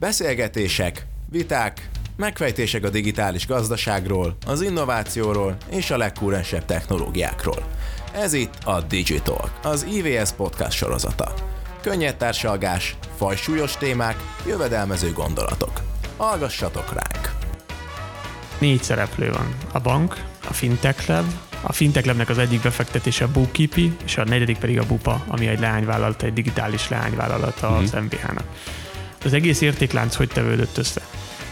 Beszélgetések, viták, megfejtések a digitális gazdaságról, az innovációról és a legkúrensebb technológiákról. Ez itt a Digital, az IVS podcast sorozata. Könnyed társalgás, fajsúlyos témák, jövedelmező gondolatok. Hallgassatok ránk! Négy szereplő van. A bank, a Fintech Lab, a Fintech Labnek az egyik befektetése a Bookkeepy, és a negyedik pedig a Bupa, ami egy leányvállalat, egy digitális leányvállalat az mm-hmm. MBH-nak. Az egész értéklánc hogy tevődött össze?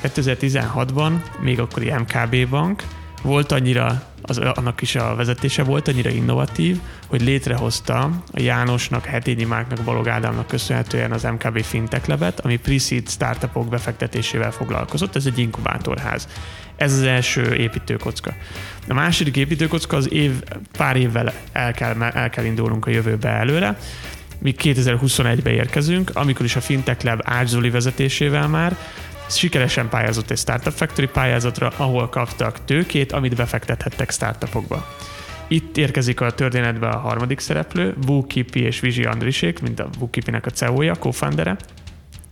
2016-ban, még akkori MKB bank, volt annyira, az, annak is a vezetése volt annyira innovatív, hogy létrehozta a Jánosnak, Hetényi Márknak, Balog Ádámnak köszönhetően az MKB Fintech Labet, ami pre-seed startupok befektetésével foglalkozott, ez egy inkubátorház. Ez az első építőkocka. A második építőkocka az év, pár évvel el kell, el kell indulnunk a jövőbe előre, mi 2021-be érkezünk, amikor is a Fintech Lab Ács Zoli vezetésével már sikeresen pályázott egy Startup Factory pályázatra, ahol kaptak tőkét, amit befektethettek startupokba. Itt érkezik a történetbe a harmadik szereplő, Kipi és Vizsi Andrisék, mint a Kipinek a CEO-ja, co-foundere,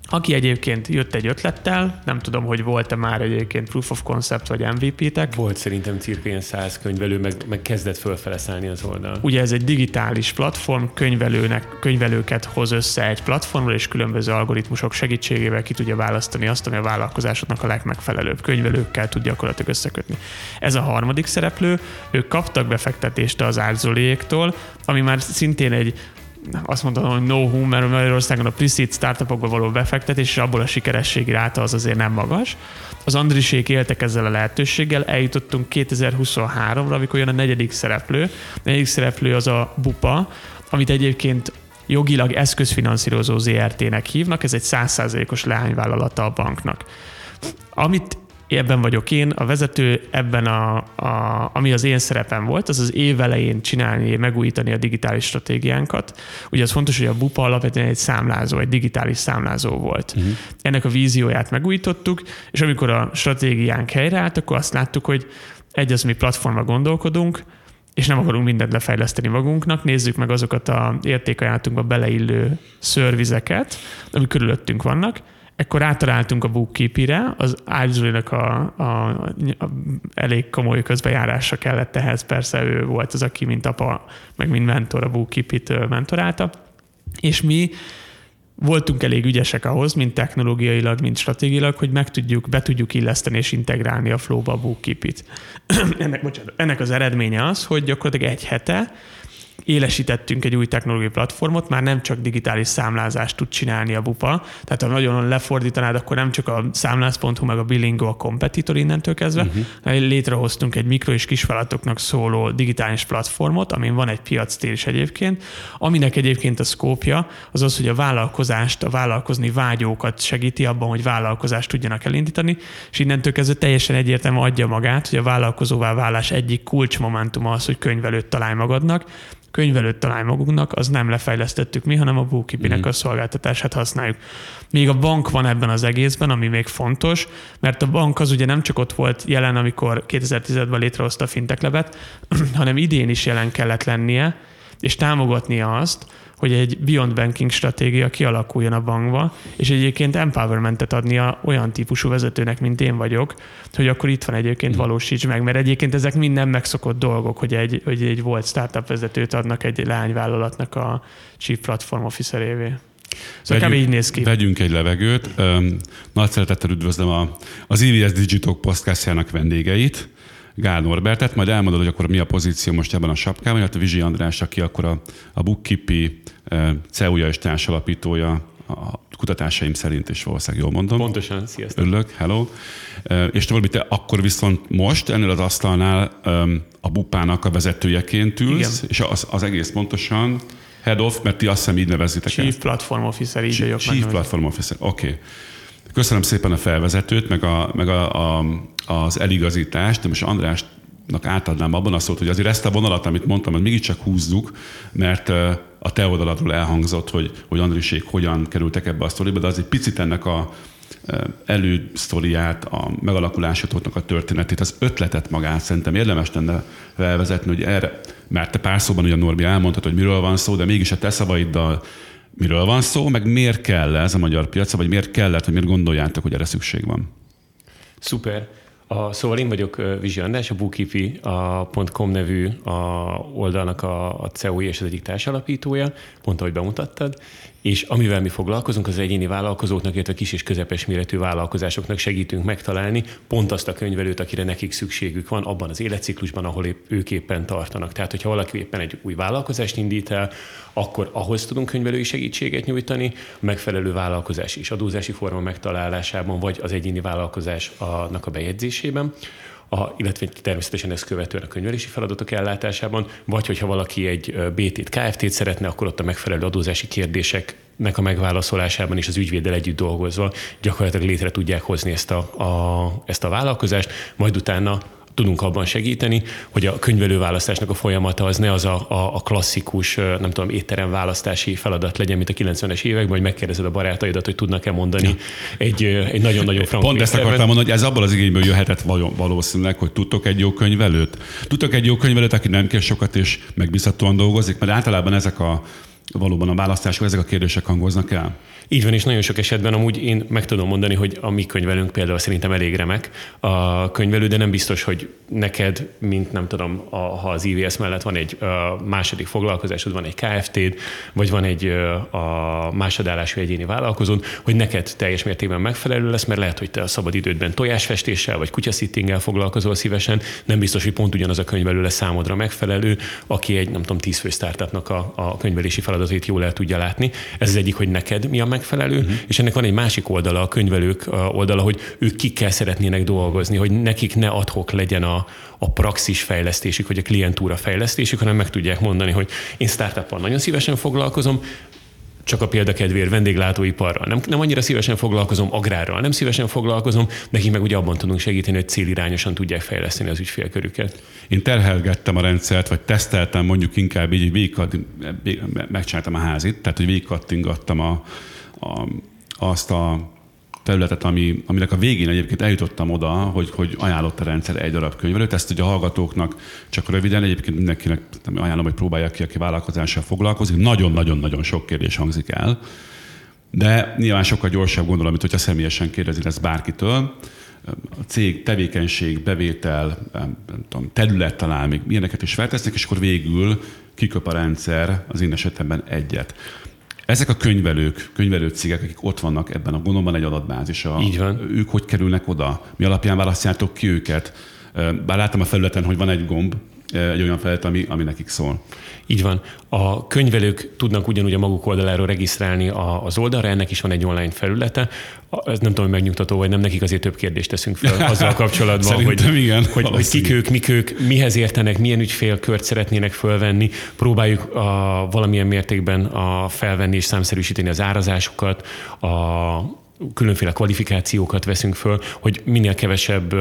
aki egyébként jött egy ötlettel, nem tudom, hogy volt-e már egyébként Proof of Concept vagy MVP-tek. Volt szerintem cirka ilyen száz könyvelő, meg, meg kezdett fölfele szállni az oldal. Ugye ez egy digitális platform, könyvelőnek, könyvelőket hoz össze egy platformra, és különböző algoritmusok segítségével ki tudja választani azt, ami a vállalkozásoknak a legmegfelelőbb. Könyvelőkkel tud gyakorlatilag összekötni. Ez a harmadik szereplő, ők kaptak befektetést az árzóléktól, ami már szintén egy azt mondom, hogy no-hum, mert Magyarországon a pre startupokba való befektetés, és abból a sikerességi ráta az azért nem magas. Az Andrisék éltek ezzel a lehetőséggel, eljutottunk 2023-ra, amikor jön a negyedik szereplő. A negyedik szereplő az a BUPA, amit egyébként jogilag eszközfinanszírozó ZRT-nek hívnak, ez egy 100%-os leányvállalata a banknak. Amit ebben vagyok én, a vezető ebben, a, a, ami az én szerepem volt, az az év elején csinálni, megújítani a digitális stratégiánkat. Ugye az fontos, hogy a BUPA alapvetően egy számlázó, egy digitális számlázó volt. Uh-huh. Ennek a vízióját megújítottuk, és amikor a stratégiánk helyreállt, akkor azt láttuk, hogy egy az mi platformra gondolkodunk, és nem akarunk mindent lefejleszteni magunknak, nézzük meg azokat a értékajánlatunkba beleillő szörvizeket, ami körülöttünk vannak, Ekkor átaláltunk a bookkeepire, az Ágyzsulinak a, a, a, elég komoly közbejárása kellett ehhez, persze ő volt az, aki mint apa, meg mint mentor a bookkeepit mentorálta, és mi voltunk elég ügyesek ahhoz, mint technológiailag, mint stratégiailag, hogy meg tudjuk, be tudjuk illeszteni és integrálni a flow-ba a bookkeepit. ennek, ennek az eredménye az, hogy gyakorlatilag egy hete élesítettünk egy új technológiai platformot, már nem csak digitális számlázást tud csinálni a bupa, tehát ha nagyon lefordítanád, akkor nem csak a számlász.hu meg a Billingo a kompetitor innentől kezdve, uh-huh. létrehoztunk egy mikro és kisvállalatoknak szóló digitális platformot, amin van egy piactér is egyébként, aminek egyébként a szkópja az az, hogy a vállalkozást, a vállalkozni vágyókat segíti abban, hogy vállalkozást tudjanak elindítani, és innentől kezdve teljesen egyértelműen adja magát, hogy a vállalkozóvá válás egyik kulcsmomentuma az, hogy könyvelőt találj magadnak, könyvelőt találj magunknak, az nem lefejlesztettük mi, hanem a bookkeeping mm. a szolgáltatását használjuk. Még a bank van ebben az egészben, ami még fontos, mert a bank az ugye nem csak ott volt jelen, amikor 2010-ben létrehozta a finteklebet, hanem idén is jelen kellett lennie, és támogatnia azt, hogy egy beyond banking stratégia kialakuljon a bankba, és egyébként empowermentet adnia olyan típusú vezetőnek, mint én vagyok, hogy akkor itt van egyébként mm. valósíts meg, mert egyébként ezek mind nem megszokott dolgok, hogy egy, hogy egy volt startup vezetőt adnak egy lányvállalatnak a Chief Platform Officerévé. Szóval vegyünk, így néz ki. Vegyünk egy levegőt. Nagy szeretettel üdvözlöm a, az EVS Digital podcastjának vendégeit. Gál Norbertet, majd elmondod, hogy akkor mi a pozíció most ebben a sapkában, illetve Vizsi András, aki akkor a, a Bookkeepy CEO-ja és társalapítója a kutatásaim szerint is valószínűleg jól mondom. Pontosan, sziasztok. Örülök, hello. És te valami te akkor viszont most ennél az asztalnál a bupának a vezetőjeként ülsz, Igen. és az, az egész pontosan head of, mert ti azt hiszem így nevezitek Chief el. Platform Officer, így Chief, Chief Platform Officer, oké. Okay. Köszönöm szépen a felvezetőt, meg, a, meg a, a, az eligazítást, de most Andrásnak átadnám abban a szót, hogy azért ezt a vonalat, amit mondtam, hogy mégiscsak húzzuk, mert a te oldaladról elhangzott, hogy, hogy Andrisék hogyan kerültek ebbe a sztoriba, de az egy picit ennek a elősztoriát, a megalakulásotoknak a történetét, az ötletet magát szerintem érdemes lenne felvezetni, hogy erre, mert te pár szóban ugye Norbi elmondtad, hogy miről van szó, de mégis a te szavaiddal miről van szó, meg miért kell ez a magyar piacra, vagy miért kellett, vagy miért gondoljátok, hogy erre szükség van? Szuper. A, szóval én vagyok Vizsi András, a bookipi.com nevű a oldalnak a, a CEO és az egyik társalapítója, pont ahogy bemutattad, és amivel mi foglalkozunk, az egyéni vállalkozóknak, illetve kis és közepes méretű vállalkozásoknak segítünk megtalálni pont azt a könyvelőt, akire nekik szükségük van abban az életciklusban, ahol épp, ők éppen tartanak. Tehát, hogyha valaki éppen egy új vállalkozást indít el, akkor ahhoz tudunk könyvelői segítséget nyújtani, megfelelő vállalkozás és adózási forma megtalálásában, vagy az egyéni vállalkozásnak a bejegyzésében a, illetve természetesen ezt követően a könyvelési feladatok ellátásában, vagy hogyha valaki egy BT-t, KFT-t szeretne, akkor ott a megfelelő adózási kérdéseknek a megválaszolásában is az ügyvéddel együtt dolgozva gyakorlatilag létre tudják hozni ezt a, a, ezt a vállalkozást, majd utána tudunk abban segíteni, hogy a könyvelőválasztásnak a folyamata az ne az a, a, a klasszikus, nem tudom, étterem választási feladat legyen, mint a 90-es években, hogy megkérdezed a barátaidat, hogy tudnak-e mondani ja. egy, egy nagyon-nagyon frank Pont ezt akartam mondani, hogy ez abból az igényből jöhetett valószínűleg, hogy tudtok egy jó könyvelőt. Tudtok egy jó könyvelőt, aki nem kér sokat és megbízhatóan dolgozik, mert általában ezek a valóban a választások, ezek a kérdések hangoznak el? Így van, és nagyon sok esetben amúgy én meg tudom mondani, hogy a mi könyvelőnk például szerintem elég remek a könyvelő, de nem biztos, hogy neked, mint nem tudom, a, ha az IVS mellett van egy a második foglalkozásod, van egy KFT-d, vagy van egy a másodállású egyéni vállalkozód, hogy neked teljes mértékben megfelelő lesz, mert lehet, hogy te a szabad idődben tojásfestéssel vagy kutyaszittinggel foglalkozol szívesen, nem biztos, hogy pont ugyanaz a könyvelő lesz számodra megfelelő, aki egy, nem tudom, tízfő startupnak a, a könyvelési feladatait jól el tudja látni. Ez az egyik, hogy neked mi a megfelelő, uh-huh. és ennek van egy másik oldala, a könyvelők oldala, hogy ők kikkel szeretnének dolgozni, hogy nekik ne adhok legyen a, a praxis fejlesztésük, vagy a klientúra fejlesztésük, hanem meg tudják mondani, hogy én startuppal nagyon szívesen foglalkozom, csak a példakedvér vendéglátóiparral. Nem, nem annyira szívesen foglalkozom agrárral, nem szívesen foglalkozom, nekik meg ugye abban tudunk segíteni, hogy célirányosan tudják fejleszteni az ügyfélkörüket. Én terhelgettem a rendszert, vagy teszteltem mondjuk inkább így, végig, megcsináltam a házit, tehát hogy végigkattingattam a, a, azt a területet, ami, aminek a végén egyébként eljutottam oda, hogy, hogy ajánlott a rendszer egy darab könyvelőt. Ezt ugye a hallgatóknak csak röviden, egyébként mindenkinek ajánlom, hogy próbálja ki, aki vállalkozással foglalkozik. Nagyon-nagyon-nagyon sok kérdés hangzik el, de nyilván sokkal gyorsabb gondolom, mint hogyha személyesen kérdezi ezt bárkitől. A cég, tevékenység, bevétel, nem tudom, terület talán még ilyeneket is feltesznek, és akkor végül kiköp a rendszer az én esetemben egyet. Ezek a könyvelők, könyvelő cégek, akik ott vannak ebben a gondolban egy adatbázis, Így van. ők hogy kerülnek oda? Mi alapján választjátok ki őket? Bár láttam a felületen, hogy van egy gomb, egy olyan felület, ami, ami nekik szól. Így van. A könyvelők tudnak ugyanúgy a maguk oldaláról regisztrálni az oldalra, ennek is van egy online felülete. Ez nem tudom, hogy megnyugtató, vagy nem, nekik azért több kérdést teszünk fel azzal kapcsolatban, hogy, igen, hogy, hogy kik ők, mik ők, mihez értenek, milyen ügyfélkört szeretnének fölvenni. Próbáljuk a, valamilyen mértékben a felvenni és számszerűsíteni az árazásokat, a különféle kvalifikációkat veszünk föl, hogy minél kevesebb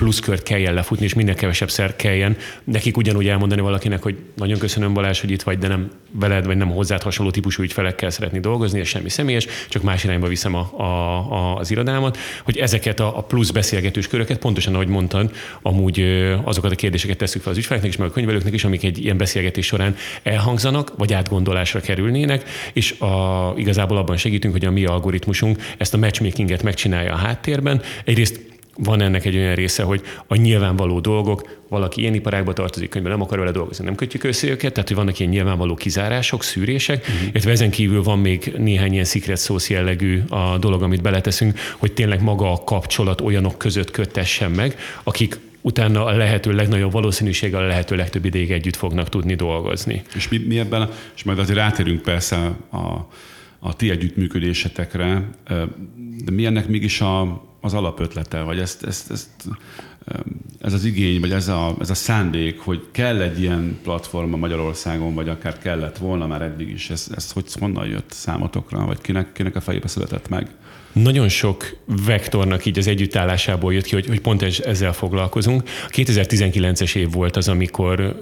pluszkört kelljen lefutni, és minél kevesebb szer kelljen nekik ugyanúgy elmondani valakinek, hogy nagyon köszönöm Balázs, hogy itt vagy, de nem veled, vagy nem hozzád hasonló típusú ügyfelekkel szeretni dolgozni, ez semmi személyes, csak más irányba viszem a, a, a, az irodámat, hogy ezeket a, a plusz beszélgetős köröket, pontosan ahogy mondtad, amúgy azokat a kérdéseket tesszük fel az ügyfeleknek is, meg a könyvelőknek is, amik egy ilyen beszélgetés során elhangzanak, vagy átgondolásra kerülnének, és a, igazából abban segítünk, hogy a mi algoritmusunk ezt a matchmakinget megcsinálja a háttérben. Egyrészt van ennek egy olyan része, hogy a nyilvánvaló dolgok, valaki ilyen iparágba tartozik, könyvben nem akar vele dolgozni, nem kötjük össze őket, tehát hogy vannak ilyen nyilvánvaló kizárások, szűrések, uh-huh. illetve ezen kívül van még néhány ilyen secret sauce jellegű a dolog, amit beleteszünk, hogy tényleg maga a kapcsolat olyanok között kötessen meg, akik utána a lehető legnagyobb valószínűséggel a lehető legtöbb ideig együtt fognak tudni dolgozni. És mi, mi ebben, és majd azért rátérünk persze a, a ti együttműködésetekre, de mi ennek mégis a, az alapötlete, vagy ezt, ezt, ezt, ez az igény, vagy ez a, ez a szándék, hogy kell egy ilyen a Magyarországon, vagy akár kellett volna már eddig is, ez, ez hogy honnan jött számotokra, vagy kinek, kinek a fejébe született meg? Nagyon sok vektornak így az együttállásából jött ki, hogy, hogy pont ezzel foglalkozunk. A 2019-es év volt az, amikor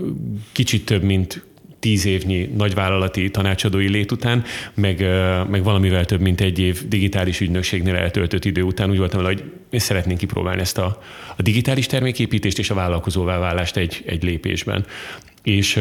kicsit több mint tíz évnyi nagyvállalati tanácsadói lét után, meg, meg valamivel több, mint egy év digitális ügynökségnél eltöltött idő után úgy voltam hogy én szeretnénk kipróbálni ezt a, a digitális terméképítést és a vállalkozóvá válást egy, egy lépésben. És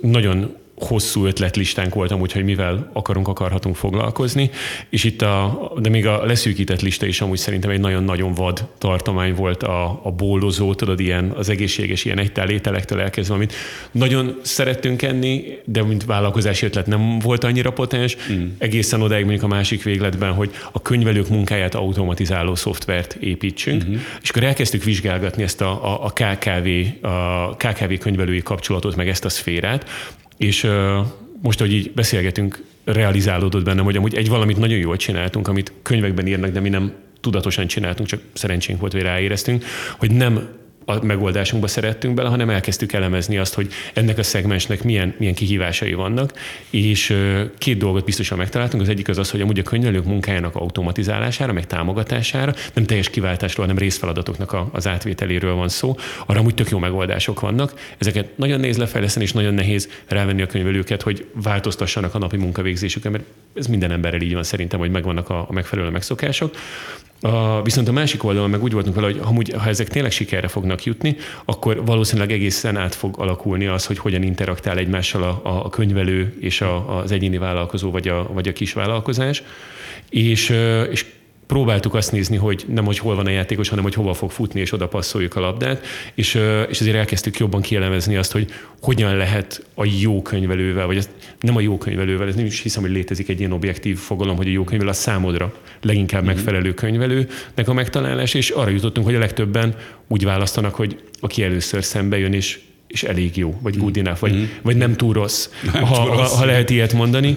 nagyon hosszú ötletlistánk volt amúgy, hogy mivel akarunk, akarhatunk foglalkozni, és itt a, de még a leszűkített lista is amúgy szerintem egy nagyon-nagyon vad tartomány volt a, a bólozó, tudod, ilyen az egészséges, ilyen egytál ételektől elkezdve, amit nagyon szerettünk enni, de mint vállalkozási ötlet nem volt annyira potens, mm. egészen odáig mondjuk a másik végletben, hogy a könyvelők munkáját automatizáló szoftvert építsünk, mm-hmm. és akkor elkezdtük vizsgálgatni ezt a, a, a KKV, a KKV könyvelői kapcsolatot, meg ezt a szférát, és most, hogy így beszélgetünk, realizálódott bennem, hogy amúgy egy valamit nagyon jól csináltunk, amit könyvekben írnak, de mi nem tudatosan csináltunk, csak szerencsénk volt, hogy ráéreztünk, hogy nem a megoldásunkba szerettünk bele, hanem elkezdtük elemezni azt, hogy ennek a szegmensnek milyen, milyen kihívásai vannak, és két dolgot biztosan megtaláltunk. Az egyik az az, hogy amúgy a könyvelők munkájának automatizálására, meg támogatására, nem teljes kiváltásról, hanem részfeladatoknak az átvételéről van szó. Arra amúgy tök jó megoldások vannak. Ezeket nagyon nehéz lefejleszteni, és nagyon nehéz rávenni a könyvelőket, hogy változtassanak a napi munkavégzésükön, mert ez minden emberrel így van szerintem, hogy megvannak a, a megfelelő megszokások. A, viszont a másik oldalon meg úgy voltunk vele, hogy ha, ha ezek tényleg sikerre fognak jutni, akkor valószínűleg egészen át fog alakulni az, hogy hogyan interaktál egymással a, a könyvelő és a, az egyéni vállalkozó vagy a, vagy a kisvállalkozás. És, és próbáltuk azt nézni, hogy nem, hogy hol van a játékos, hanem hogy hova fog futni, és oda passzoljuk a labdát, és, és azért elkezdtük jobban kielemezni azt, hogy hogyan lehet a jó könyvelővel, vagy az, nem a jó könyvelővel, ez nem is hiszem, hogy létezik egy ilyen objektív fogalom, hogy a jó könyvelő a számodra leginkább mm-hmm. megfelelő könyvelőnek a megtalálás, és arra jutottunk, hogy a legtöbben úgy választanak, hogy aki először szembe jön, és és elég jó, vagy good mm. enough, vagy, mm. vagy nem túl rossz, nem ha, túl rossz. Ha, ha lehet ilyet mondani.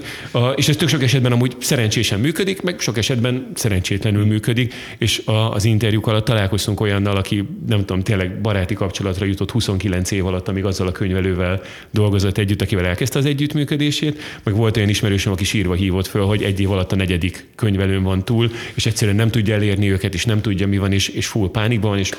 És ez tök sok esetben amúgy szerencsésen működik, meg sok esetben szerencsétlenül működik, és az interjúk alatt találkoztunk olyannal, aki nem tudom, tényleg baráti kapcsolatra jutott 29 év alatt, amíg azzal a könyvelővel dolgozott együtt, akivel elkezdte az együttműködését, meg volt olyan ismerősöm, aki sírva hívott föl, hogy egy év alatt a negyedik könyvelőn van túl, és egyszerűen nem tudja elérni őket, és nem tudja, mi van, és, és full pánikban van, és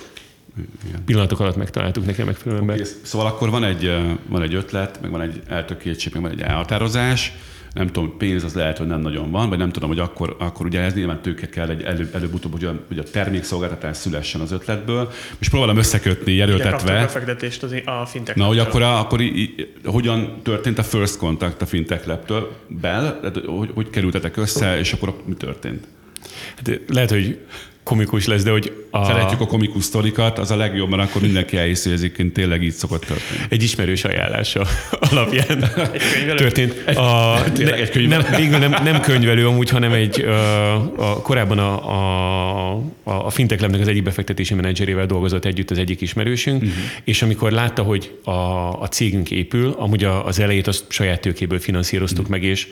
igen. pillanatok alatt megtaláltuk nekem megfelelő ember. Okay, szóval akkor van egy, van egy ötlet, meg van egy eltökéltség, meg van egy elhatározás, nem tudom, pénz az lehet, hogy nem nagyon van, vagy nem tudom, hogy akkor, akkor ugye ez nyilván tőke kell egy előbb, előbb-utóbb, hogy a, hogy a termékszolgáltatás szülessen az ötletből, és próbálom összekötni, jelöltetve. a befektetést az a fintech Na, hogy akkor, a, akkor i, i, hogyan történt a first contact a fintech lab-től, bel, hogy, hogy kerültetek össze, és akkor mi történt? Hát lehet, hogy komikus lesz, de hogy... A... Szeretjük a komikus sztorikat, az a legjobb, mert akkor mindenki elhiszi, hogy ezért tényleg így szokott történni. Egy ismerős ajánlása alapján egy történt. A, ne, egy könyvelő. Nem, végül nem, nem könyvelő amúgy, hanem egy a, a, korábban a, a, a Fintech Labnek az egyik befektetési menedzserével dolgozott együtt az egyik ismerősünk, uh-huh. és amikor látta, hogy a, a cégünk épül, amúgy az elejét azt saját tőkéből finanszíroztuk uh-huh. meg, és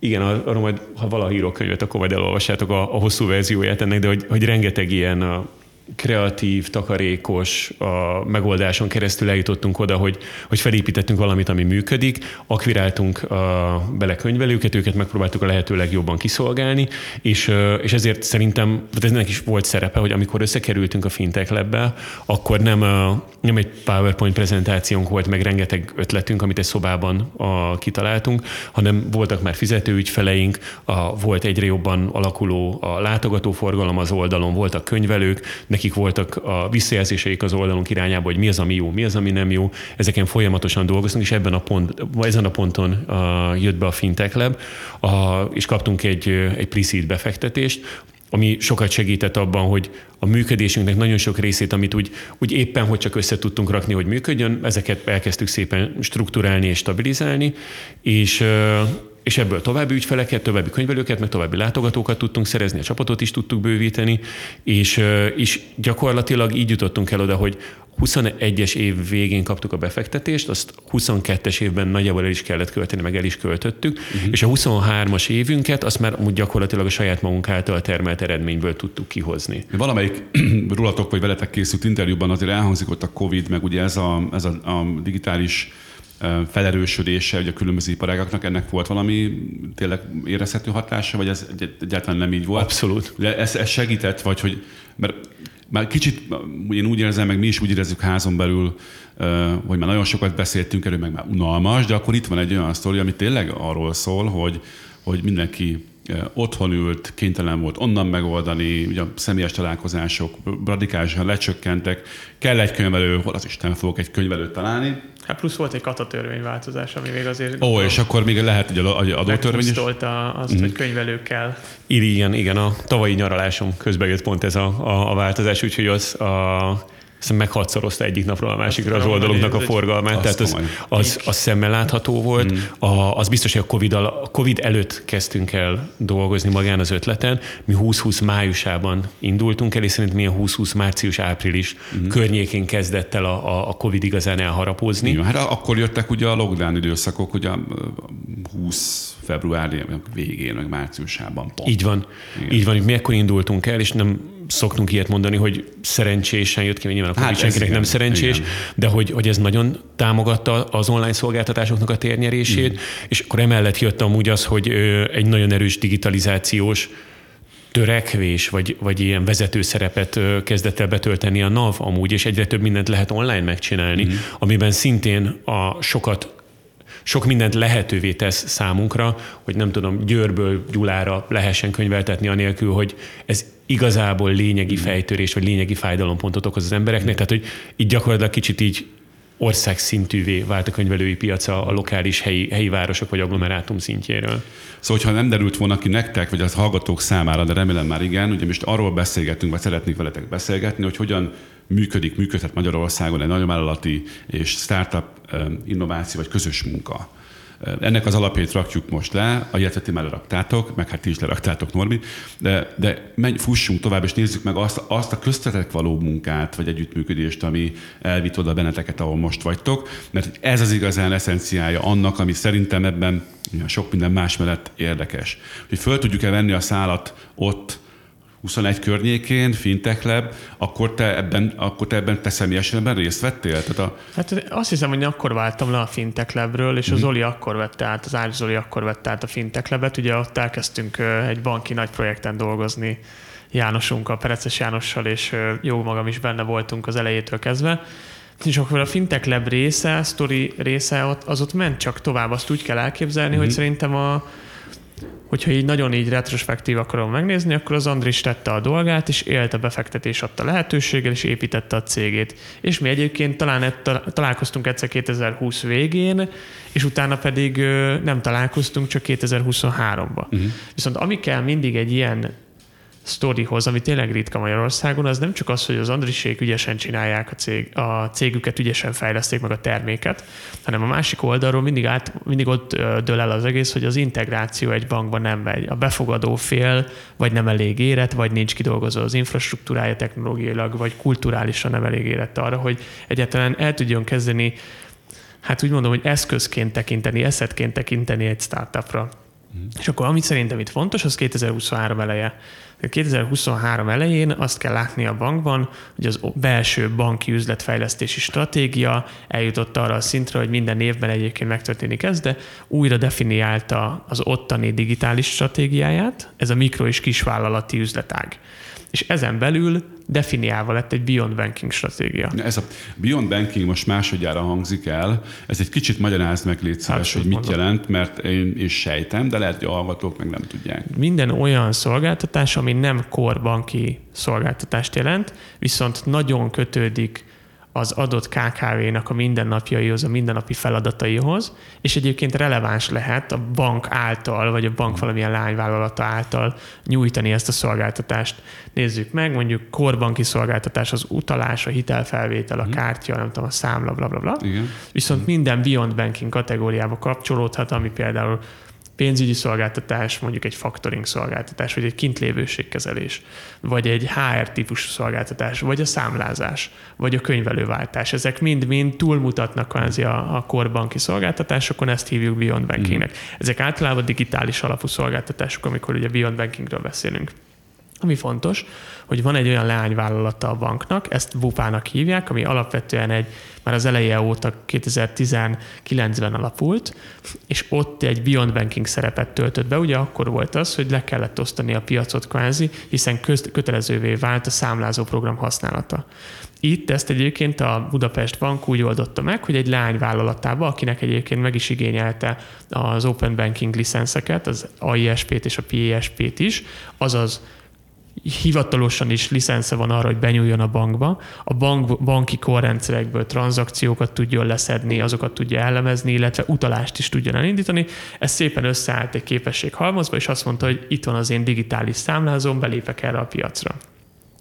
igen, arról majd, ha valaha írok könyvet, akkor majd elolvassátok a, a hosszú verzióját ennek, de hogy, hogy rengeteg ilyen a kreatív, takarékos a megoldáson keresztül eljutottunk oda, hogy, hogy felépítettünk valamit, ami működik, akviráltunk a, bele könyvelőket, őket megpróbáltuk a lehető legjobban kiszolgálni, és, és ezért szerintem, ez ennek is volt szerepe, hogy amikor összekerültünk a Fintech lab akkor nem, nem egy PowerPoint prezentációnk volt, meg rengeteg ötletünk, amit egy szobában a, kitaláltunk, hanem voltak már fizetőügyfeleink, a, volt egyre jobban alakuló a látogatóforgalom az oldalon, voltak könyvelők, nekik voltak a visszajelzéseik az oldalunk irányába, hogy mi az, ami jó, mi az, ami nem jó. Ezeken folyamatosan dolgoztunk, és ebben a pont, ezen a ponton uh, jött be a Fintech Lab, uh, és kaptunk egy, egy pre befektetést, ami sokat segített abban, hogy a működésünknek nagyon sok részét, amit úgy, úgy éppen, hogy csak össze tudtunk rakni, hogy működjön, ezeket elkezdtük szépen strukturálni és stabilizálni, és és ebből további ügyfeleket, további könyvelőket, meg további látogatókat tudtunk szerezni, a csapatot is tudtuk bővíteni, és, és gyakorlatilag így jutottunk el oda, hogy 21-es év végén kaptuk a befektetést, azt 22-es évben nagyjából el is kellett költeni, meg el is költöttük, uh-huh. és a 23-as évünket azt már gyakorlatilag a saját magunk által termelt eredményből tudtuk kihozni. Valamelyik rólatok vagy veletek készült interjúban azért elhangzik ott a Covid, meg ugye ez a, ez a, a digitális felerősödése ugye a különböző iparágaknak, ennek volt valami tényleg érezhető hatása, vagy ez egyáltalán nem így volt? Abszolút. Ez, ez segített, vagy hogy, mert már kicsit én úgy érzem, meg mi is úgy érezzük házon belül, hogy már nagyon sokat beszéltünk erről, meg már unalmas, de akkor itt van egy olyan sztori, ami tényleg arról szól, hogy, hogy mindenki otthon ült, kénytelen volt onnan megoldani, ugye a személyes találkozások radikálisan lecsökkentek, kell egy könyvelő, hol az Isten fogok egy könyvelőt találni. Hát plusz volt egy katatörvényváltozás, ami még azért... Ó, és akkor még lehet egy adótörvény is. azt, mm. hogy könyvelőkkel. Igen, igen, a tavalyi nyaralásom közben jött pont ez a, a, a változás, úgyhogy az a hiszem meghatszorozta egyik napról a másikra az oldalunknak a forgalmát, tehát az, az, az szemmel látható volt. Mm. A, az biztos, hogy a COVID, a COVID előtt kezdtünk el dolgozni magán az ötleten. Mi 2020 májusában indultunk el, és szerintem milyen 2020 március-április mm. környékén kezdett el a, a COVID igazán elharapózni. Igen, hát akkor jöttek ugye a lockdown időszakok, ugye 20 február végén, meg márciusában. Pont. Így van. Igen. Így van, mi ekkor indultunk el, és nem szoktunk ilyet mondani, hogy szerencsésen jött ki, mert nyilván a hát senkinek igen, nem szerencsés, igen. de hogy, hogy ez nagyon támogatta az online szolgáltatásoknak a térnyerését, mm. és akkor emellett jött amúgy az, hogy egy nagyon erős digitalizációs törekvés, vagy, vagy ilyen vezető szerepet kezdett el betölteni a NAV amúgy, és egyre több mindent lehet online megcsinálni, mm. amiben szintén a sokat sok mindent lehetővé tesz számunkra, hogy nem tudom, Győrből Gyulára lehessen könyveltetni anélkül, hogy ez igazából lényegi fejtörés, vagy lényegi fájdalompontot okoz az embereknek. Tehát, hogy így gyakorlatilag kicsit így országszintűvé vált a könyvelői piaca a lokális helyi, helyi városok vagy agglomerátum szintjéről. Szóval, hogyha nem derült volna ki nektek, vagy az hallgatók számára, de remélem már igen, ugye most arról beszélgetünk, vagy szeretnék veletek beszélgetni, hogy hogyan működik, működhet Magyarországon egy nagyvállalati és startup innováció, vagy közös munka. Ennek az alapjait rakjuk most le, a illetve ti már leraktátok, meg hát ti is leraktátok, Norbi, de, de menj, fussunk tovább, és nézzük meg azt, azt a köztetek való munkát, vagy együttműködést, ami elvitt oda benneteket, ahol most vagytok, mert ez az igazán eszenciája annak, ami szerintem ebben sok minden más mellett érdekes. Hogy föl tudjuk-e venni a szálat ott, 21 környékén, Fintech Lab, akkor te ebben, akkor te ebben te személyesen ebben részt vettél? Tehát a... Hát azt hiszem, hogy akkor váltam le a Fintech Labről, és mm. az mhm. Zoli akkor vette át, az Ács Zoli akkor vette át a Fintech Labet. Ugye ott elkezdtünk egy banki nagy projekten dolgozni Jánosunkkal, Pereces Jánossal, és jó magam is benne voltunk az elejétől kezdve. És akkor a Fintech Lab része, a story része, az ott ment csak tovább. Azt úgy kell elképzelni, mm. hogy mhm. szerintem a, hogyha így nagyon így retrospektív akarom megnézni, akkor az Andris tette a dolgát, és élt a befektetés adta lehetőséggel, és építette a cégét. És mi egyébként talán találkoztunk egyszer 2020 végén, és utána pedig nem találkoztunk, csak 2023-ban. Uh-huh. Mhm. Viszont ami kell mindig egy ilyen sztorihoz, ami tényleg ritka Magyarországon, az nem csak az, hogy az Andrisék ügyesen csinálják a, cég, a cégüket, ügyesen fejleszték meg a terméket, hanem a másik oldalról mindig, át, mindig ott dől el az egész, hogy az integráció egy bankban nem megy. A befogadó fél vagy nem elég érett, vagy nincs kidolgozva az infrastruktúrája technológiailag, vagy kulturálisan nem elég érett arra, hogy egyáltalán el tudjon kezdeni hát úgy mondom, hogy eszközként tekinteni, eszetként tekinteni egy startupra. És akkor amit szerintem itt fontos, az 2023 eleje. 2023 elején azt kell látni a bankban, hogy az belső banki üzletfejlesztési stratégia eljutott arra a szintre, hogy minden évben egyébként megtörténik ez, de újra definiálta az ottani digitális stratégiáját, ez a mikro- és kisvállalati üzletág és ezen belül definiálva lett egy Beyond Banking stratégia. Ez a Beyond Banking most másodjára hangzik el. Ez egy kicsit magyarázd meg, légy szíves, hát, hogy mit mondom. jelent, mert én is sejtem, de lehet, hogy a hallgatók meg nem tudják. Minden olyan szolgáltatás, ami nem korbanki szolgáltatást jelent, viszont nagyon kötődik az adott KKV-nak a mindennapjaihoz, a mindennapi feladataihoz, és egyébként releváns lehet a bank által, vagy a bank valamilyen lányvállalata által nyújtani ezt a szolgáltatást. Nézzük meg, mondjuk korbanki szolgáltatás, az utalás, a hitelfelvétel, a mhm. kártya, nem tudom, a számla, bla bla bla. Igen. Viszont minden beyond banking kategóriába kapcsolódhat, ami például pénzügyi szolgáltatás, mondjuk egy factoring szolgáltatás, vagy egy kintlévőségkezelés, vagy egy HR típusú szolgáltatás, vagy a számlázás, vagy a könyvelőváltás. Ezek mind-mind túlmutatnak a, a korbanki szolgáltatásokon, ezt hívjuk Beyond Bankingnek. Mm. Ezek általában digitális alapú szolgáltatások, amikor ugye Beyond Bankingről beszélünk. Ami fontos, hogy van egy olyan leányvállalata a banknak, ezt Vupának hívják, ami alapvetően egy, már az eleje óta 2019-ben alapult, és ott egy Beyond Banking szerepet töltött be. Ugye akkor volt az, hogy le kellett osztani a piacot kvázi, hiszen köz, kötelezővé vált a számlázó program használata. Itt ezt egyébként a Budapest Bank úgy oldotta meg, hogy egy leányvállalatába, akinek egyébként meg is igényelte az Open Banking licenszeket, az AISP-t és a PISP-t is, azaz hivatalosan is licensze van arra, hogy benyúljon a bankba, a bank, banki korrendszerekből tranzakciókat tudjon leszedni, azokat tudja elemezni, illetve utalást is tudjon elindítani. Ez szépen összeállt egy képesség halmazba, és azt mondta, hogy itt van az én digitális számlázom, belépek erre a piacra.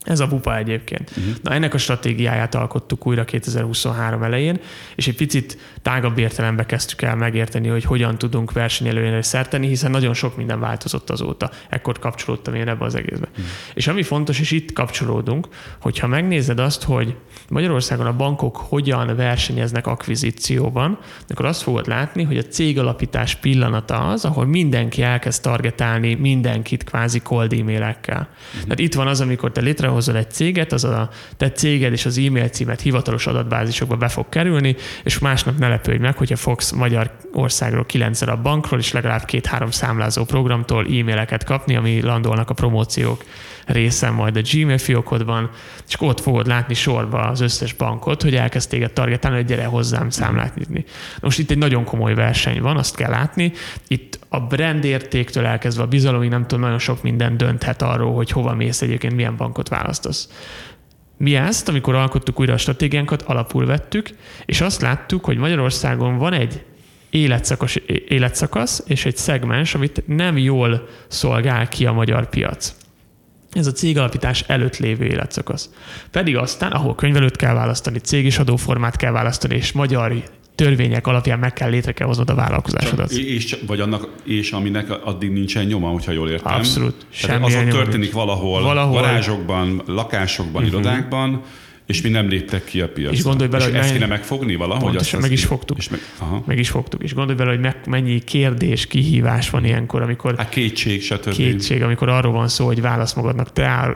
Ez a bupa egyébként. Uh-huh. Na ennek a stratégiáját alkottuk újra 2023 elején, és egy picit tágabb értelembe kezdtük el megérteni, hogy hogyan tudunk versenyelőnyre szerteni, hiszen nagyon sok minden változott azóta. Ekkor kapcsolódtam én ebbe az egészbe. Uh-huh. És ami fontos, és itt kapcsolódunk, hogyha megnézed azt, hogy Magyarországon a bankok hogyan versenyeznek akvizícióban, akkor azt fogod látni, hogy a cégalapítás pillanata az, ahol mindenki elkezd targetálni mindenkit kvázi cold e-mailekkel. Uh-huh. Tehát itt van az, amikor te létre létrehozol egy céget, az a te céged és az e-mail címet hivatalos adatbázisokba be fog kerülni, és másnap ne lepődj meg, hogyha fogsz Magyarországról kilencszer a bankról, és legalább két-három számlázó programtól e-maileket kapni, ami landolnak a promóciók részen majd a Gmail fiókodban, és ott fogod látni sorba az összes bankot, hogy elkezd téged targetálni, hogy gyere hozzám számlát nyitni. Most itt egy nagyon komoly verseny van, azt kell látni. Itt a brand értéktől elkezdve a bizalomig nem tudom, nagyon sok minden dönthet arról, hogy hova mész egyébként, milyen bankot választasz. Mi ezt, amikor alkottuk újra a stratégiánkat, alapul vettük, és azt láttuk, hogy Magyarországon van egy életszakasz, életszakasz és egy szegmens, amit nem jól szolgál ki a magyar piac. Ez a cégalapítás előtt lévő életszakasz. Pedig aztán, ahol könyvelőt kell választani, cég és adóformát kell választani, és magyar törvények alapján meg kell létre kell hoznod a vállalkozásodat. Csak, és, vagy annak, és aminek addig nincsen nyoma, hogyha jól értem. Abszolút. Semmi azon történik nincs. valahol, valahol, garázsokban, lakásokban, uh-huh. irodákban, és mi nem léptek ki a piacra. És gondolj bele, és hogy ezt kéne megfogni valahogy? Pontosan, meg is fogtuk. És meg, aha. meg is fogtuk. És gondolj bele, hogy meg, mennyi kérdés, kihívás van ilyenkor, amikor... Hát kétség, stb. Kétség, amikor arról van szó, hogy válasz magadnak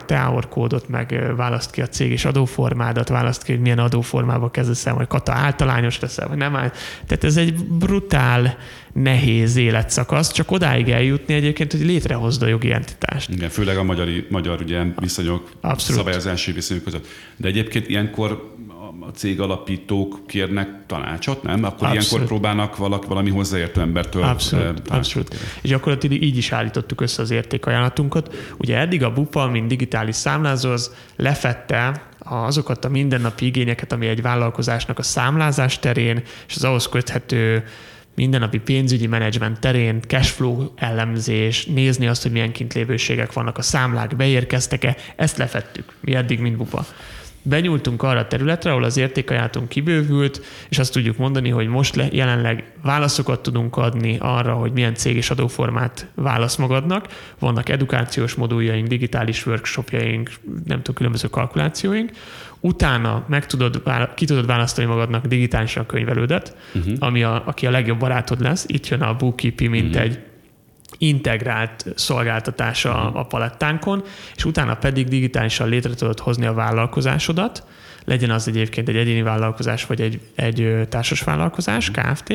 teor kódot, meg választ ki a cég és adóformádat, választ ki, hogy milyen adóformába kezdesz el, vagy kata általányos leszel, vagy nem áll. Tehát ez egy brutál nehéz életszakasz, csak odáig eljutni egyébként, hogy létrehozd a jogi entitást. Igen, főleg a magyari, magyar ugye, viszonyok, Abszolút. szabályozási viszonyok között. De egyébként ilyenkor a cég alapítók kérnek tanácsot, nem? Akkor Abszolút. ilyenkor próbálnak valaki, valami hozzáértő embertől Abszolút. Abszolút. És gyakorlatilag így is állítottuk össze az értékajánlatunkat. Ugye eddig a BUPA, mint digitális számlázó, az lefette azokat a mindennapi igényeket, ami egy vállalkozásnak a számlázás terén és az ahhoz köthető mindennapi pénzügyi menedzsment terén, cashflow elemzés, nézni azt, hogy milyen kintlévőségek vannak, a számlák beérkeztek-e, ezt lefettük. Mi eddig, mint bupa. Benyúltunk arra a területre, ahol az értékajánlatunk kibővült, és azt tudjuk mondani, hogy most le, jelenleg válaszokat tudunk adni arra, hogy milyen cég és adóformát válasz magadnak. Vannak edukációs moduljaink, digitális workshopjaink, nem tudom, különböző kalkulációink utána meg tudod, ki tudod választani magadnak digitálisan könyvelődet, uh-huh. ami a, aki a legjobb barátod lesz. Itt jön a Bookkeeping, mint uh-huh. egy integrált szolgáltatása uh-huh. a palettánkon, és utána pedig digitálisan létre tudod hozni a vállalkozásodat, legyen az egyébként egy egyéni vállalkozás, vagy egy, egy társas vállalkozás, Kft.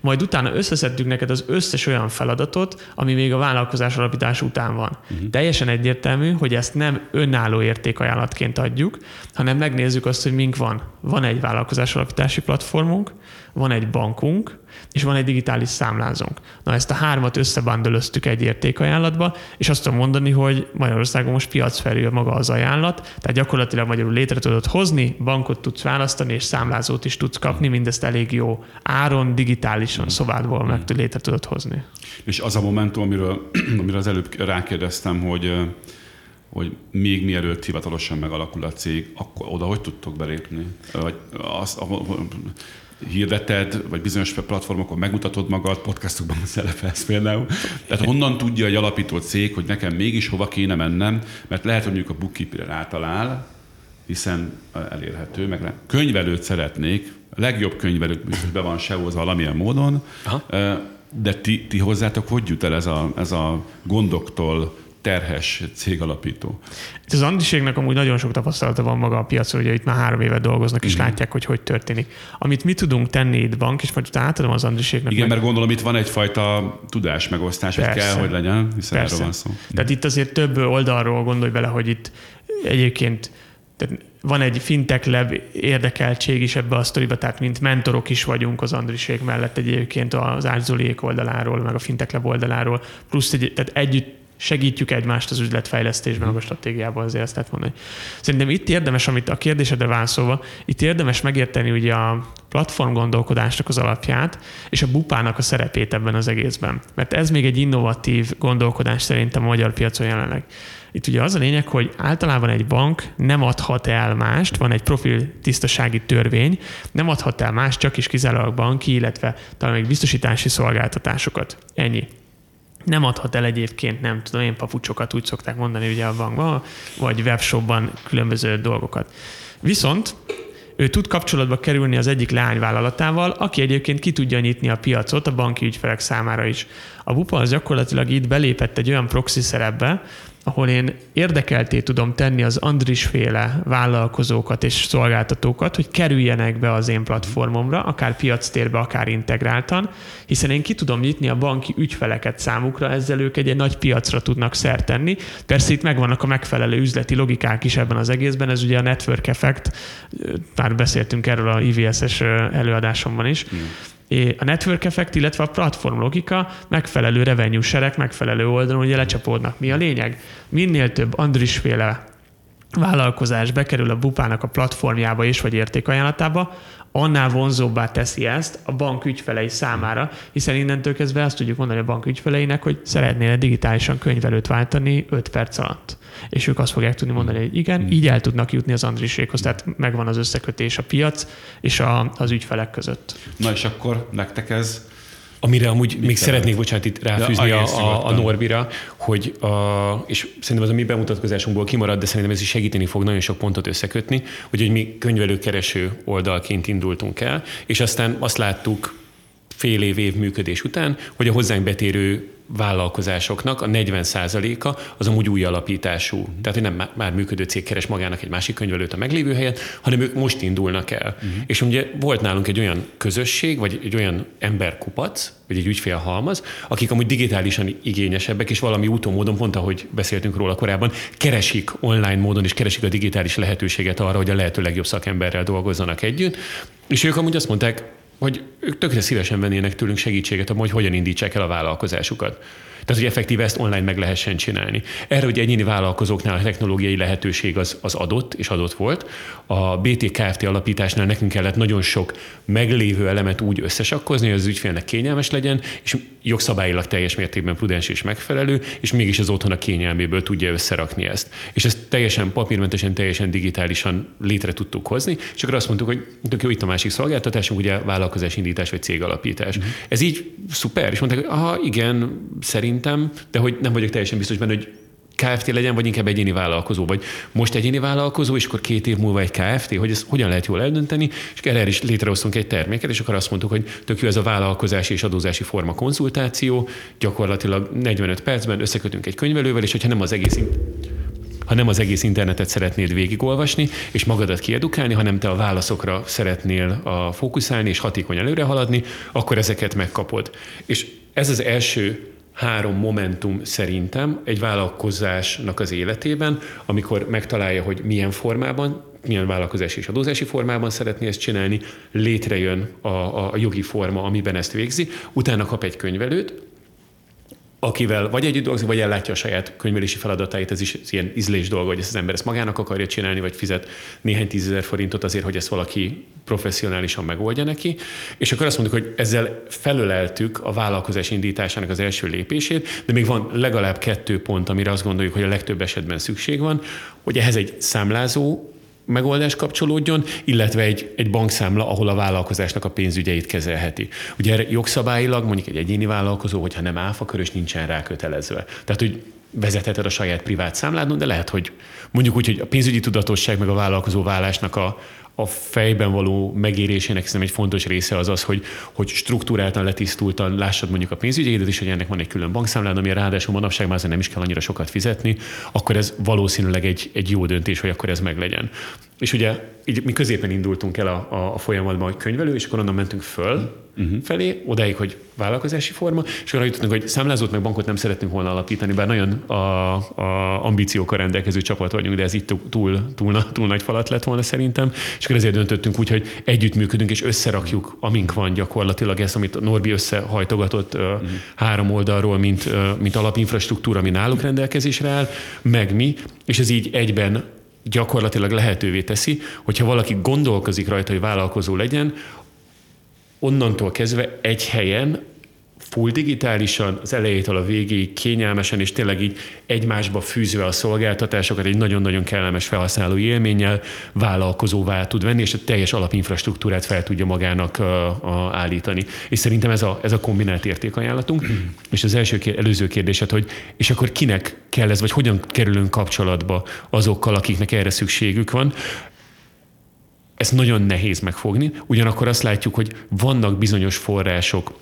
Majd utána összeszedtük neked az összes olyan feladatot, ami még a vállalkozás alapítás után van. Uh-huh. Teljesen egyértelmű, hogy ezt nem önálló értékajánlatként adjuk, hanem megnézzük azt, hogy mink van. Van egy vállalkozás alapítási platformunk, van egy bankunk, és van egy digitális számlázónk. Na ezt a hármat összebandölöztük egy értékajánlatba, és azt tudom mondani, hogy Magyarországon most piacfelül maga az ajánlat, tehát gyakorlatilag magyarul létre tudod hozni, bankot tudsz választani, és számlázót is tudsz kapni, mindezt elég jó áron, digitálisan, szobádból meg létre tudod hozni. És az a momentum, amiről, amiről az előbb rákérdeztem, hogy hogy még mielőtt hivatalosan megalakul a cég, akkor oda hogy tudtok belépni? Vagy azt, hirdeted, vagy bizonyos platformokon megmutatod magad, podcastokban szerepelsz például. Tehát honnan tudja egy alapító cég, hogy nekem mégis hova kéne mennem, mert lehet, hogy mondjuk a bookkeeper rátalál, hiszen elérhető, meg könyvelőt szeretnék, a legjobb könyvelőt biztos be van sehozva valamilyen módon, Aha. de ti, ti hozzátok hogy jut el ez a, ez a gondoktól terhes cégalapító. Itt az Andiségnek amúgy nagyon sok tapasztalata van maga a piacon, ugye itt már három évet dolgoznak, és Igen. látják, hogy hogy történik. Amit mi tudunk tenni itt bank, és majd utána átadom az Andiségnek. Igen, meg- mert gondolom itt van egyfajta tudásmegosztás, hogy Persze. kell, hogy legyen, hiszen Persze. erről van szó. Tehát itt azért több oldalról gondolj bele, hogy itt egyébként tehát van egy fintech lab érdekeltség is ebbe a sztoriba, tehát mint mentorok is vagyunk az Andrisék mellett egyébként az Ágyzoliék oldaláról, meg a fintech lab oldaláról, plusz egy, tehát együtt segítjük egymást az üzletfejlesztésben, meg a stratégiában, azért ezt lehet mondani. Szerintem itt érdemes, amit a kérdésedre válaszolva, itt érdemes megérteni ugye a platform gondolkodásnak az alapját, és a bupának a szerepét ebben az egészben. Mert ez még egy innovatív gondolkodás szerintem a magyar piacon jelenleg. Itt ugye az a lényeg, hogy általában egy bank nem adhat el mást, van egy profil tisztasági törvény, nem adhat el más, csak is kizárólag banki, illetve talán még biztosítási szolgáltatásokat. Ennyi nem adhat el egyébként, nem tudom én, papucsokat, úgy szokták mondani ugye a bankban, vagy webshopban különböző dolgokat. Viszont ő tud kapcsolatba kerülni az egyik leányvállalatával, aki egyébként ki tudja nyitni a piacot a banki ügyfelek számára is. A Bupa az gyakorlatilag itt belépett egy olyan proxy szerepbe, ahol én érdekelté tudom tenni az Andris féle vállalkozókat és szolgáltatókat, hogy kerüljenek be az én platformomra, akár piactérbe, akár integráltan, hiszen én ki tudom nyitni a banki ügyfeleket számukra, ezzel ők egy, egy nagy piacra tudnak szert tenni. Persze itt megvannak a megfelelő üzleti logikák is ebben az egészben, ez ugye a network effect, már beszéltünk erről a IVS-es előadásomban is, É, a network effect, illetve a platform logika megfelelő revenue serek, megfelelő oldalon ugye lecsapódnak. Mi a lényeg? Minél több Andris féle vállalkozás bekerül a bupának a platformjába és vagy értékajánlatába, annál vonzóbbá teszi ezt a bank ügyfelei számára, hiszen innentől kezdve azt tudjuk mondani a bank ügyfeleinek, hogy szeretnél digitálisan könyvelőt váltani 5 perc alatt. És ők azt fogják tudni mondani, hogy igen, így el tudnak jutni az Andrisékhoz, tehát megvan az összekötés a piac és a, az ügyfelek között. Na és akkor nektek ez Amire amúgy még jelent? szeretnék, bocsánat, itt ráfűzni Ja, a, a, a. Norbira, hogy a, és szerintem az a mi bemutatkozásunkból kimarad, de szerintem ez is segíteni fog nagyon sok pontot összekötni, hogy, hogy mi könyvelőkereső oldalként indultunk el, és aztán azt láttuk fél év év működés után, hogy a hozzánk betérő vállalkozásoknak a 40%-a az amúgy új alapítású. Tehát, hogy nem má- már működő cég keres magának egy másik könyvelőt a meglévő helyet, hanem ők most indulnak el. Uh-huh. És ugye volt nálunk egy olyan közösség, vagy egy olyan emberkupac, vagy egy ügyfélhalmaz, akik amúgy digitálisan igényesebbek, és valami úton módon, pont ahogy beszéltünk róla korábban, keresik online módon, és keresik a digitális lehetőséget arra, hogy a lehető legjobb szakemberrel dolgozzanak együtt. És ők amúgy azt mondták, hogy ők tökre szívesen vennének tőlünk segítséget hogy hogyan indítsák el a vállalkozásukat. Tehát, hogy effektíve ezt online meg lehessen csinálni. Erre, hogy egyéni vállalkozóknál a technológiai lehetőség az, az adott, és adott volt. A BT Kft. alapításnál nekünk kellett nagyon sok meglévő elemet úgy összesakkozni, hogy az ügyfélnek kényelmes legyen, és jogszabályilag teljes mértékben prudens és megfelelő, és mégis az otthon a kényelméből tudja összerakni ezt. És ezt teljesen papírmentesen, teljesen digitálisan létre tudtuk hozni, és akkor azt mondtuk, hogy tök jó, itt a másik szolgáltatásunk, ugye vállalkozás indítás vagy cégalapítás. Mm-hmm. Ez így szuper, és mondták, hogy aha, igen, szerintem, de hogy nem vagyok teljesen biztos benne, hogy KFT legyen, vagy inkább egyéni vállalkozó, vagy most egyéni vállalkozó, és akkor két év múlva egy KFT, hogy ezt hogyan lehet jól eldönteni, és erre is létrehoztunk egy terméket, és akkor azt mondtuk, hogy tök jó ez a vállalkozási és adózási forma konzultáció, gyakorlatilag 45 percben összekötünk egy könyvelővel, és hogyha nem az egész ha nem az egész internetet szeretnéd végigolvasni, és magadat kiedukálni, hanem te a válaszokra szeretnél a fókuszálni, és hatékony előre haladni, akkor ezeket megkapod. És ez az első három momentum szerintem egy vállalkozásnak az életében, amikor megtalálja, hogy milyen formában, milyen vállalkozási és adózási formában szeretné ezt csinálni, létrejön a, a, jogi forma, amiben ezt végzi, utána kap egy könyvelőt, akivel vagy együtt dolgozik, vagy ellátja a saját könyvelési feladatait, ez is ilyen ízlés dolga, hogy ezt az ember ezt magának akarja csinálni, vagy fizet néhány tízezer forintot azért, hogy ezt valaki professzionálisan megoldja neki. És akkor azt mondjuk, hogy ezzel felöleltük a vállalkozás indításának az első lépését, de még van legalább kettő pont, amire azt gondoljuk, hogy a legtöbb esetben szükség van, hogy ehhez egy számlázó megoldás kapcsolódjon, illetve egy, egy bankszámla, ahol a vállalkozásnak a pénzügyeit kezelheti. Ugye erre jogszabályilag mondjuk egy egyéni vállalkozó, hogyha nem áfakörös, nincsen rákötelezve. Tehát, hogy vezetheted a saját privát számládon, de lehet, hogy mondjuk úgy, hogy a pénzügyi tudatosság meg a vállalkozó vállásnak a, a fejben való megérésének szerintem egy fontos része az az, hogy, hogy struktúráltan, letisztultan lássad mondjuk a pénzügyeidet is, hogy ennek van egy külön bankszámlád, ami ráadásul manapság már nem is kell annyira sokat fizetni, akkor ez valószínűleg egy, egy jó döntés, hogy akkor ez meglegyen. És ugye így mi középen indultunk el a, a, a folyamatban, hogy könyvelő, és akkor onnan mentünk föl uh-huh. felé, odáig, hogy vállalkozási forma, és arra jutottunk, hogy számlázót meg bankot nem szeretnénk volna alapítani, bár nagyon a, a ambíciókkal rendelkező csapat vagyunk, de ez itt túl, túl, túl nagy falat lett volna szerintem, és akkor ezért döntöttünk úgy, hogy együttműködünk és összerakjuk, amink van gyakorlatilag ezt, amit Norbi összehajtogatott uh-huh. három oldalról, mint, mint alapinfrastruktúra, ami náluk rendelkezésre áll, meg mi, és ez így egyben gyakorlatilag lehetővé teszi, hogyha valaki gondolkozik rajta, hogy vállalkozó legyen, onnantól kezdve egy helyen full digitálisan, az elejétől a végéig kényelmesen, és tényleg így egymásba fűzve a szolgáltatásokat egy nagyon-nagyon kellemes felhasználó élménnyel vállalkozóvá tud venni, és a teljes alapinfrastruktúrát fel tudja magának uh, uh, állítani. És szerintem ez a, ez a kombinált értékajánlatunk. és az első kér, előző kérdésed, hogy és akkor kinek kell ez, vagy hogyan kerülünk kapcsolatba azokkal, akiknek erre szükségük van ez nagyon nehéz megfogni, ugyanakkor azt látjuk, hogy vannak bizonyos források,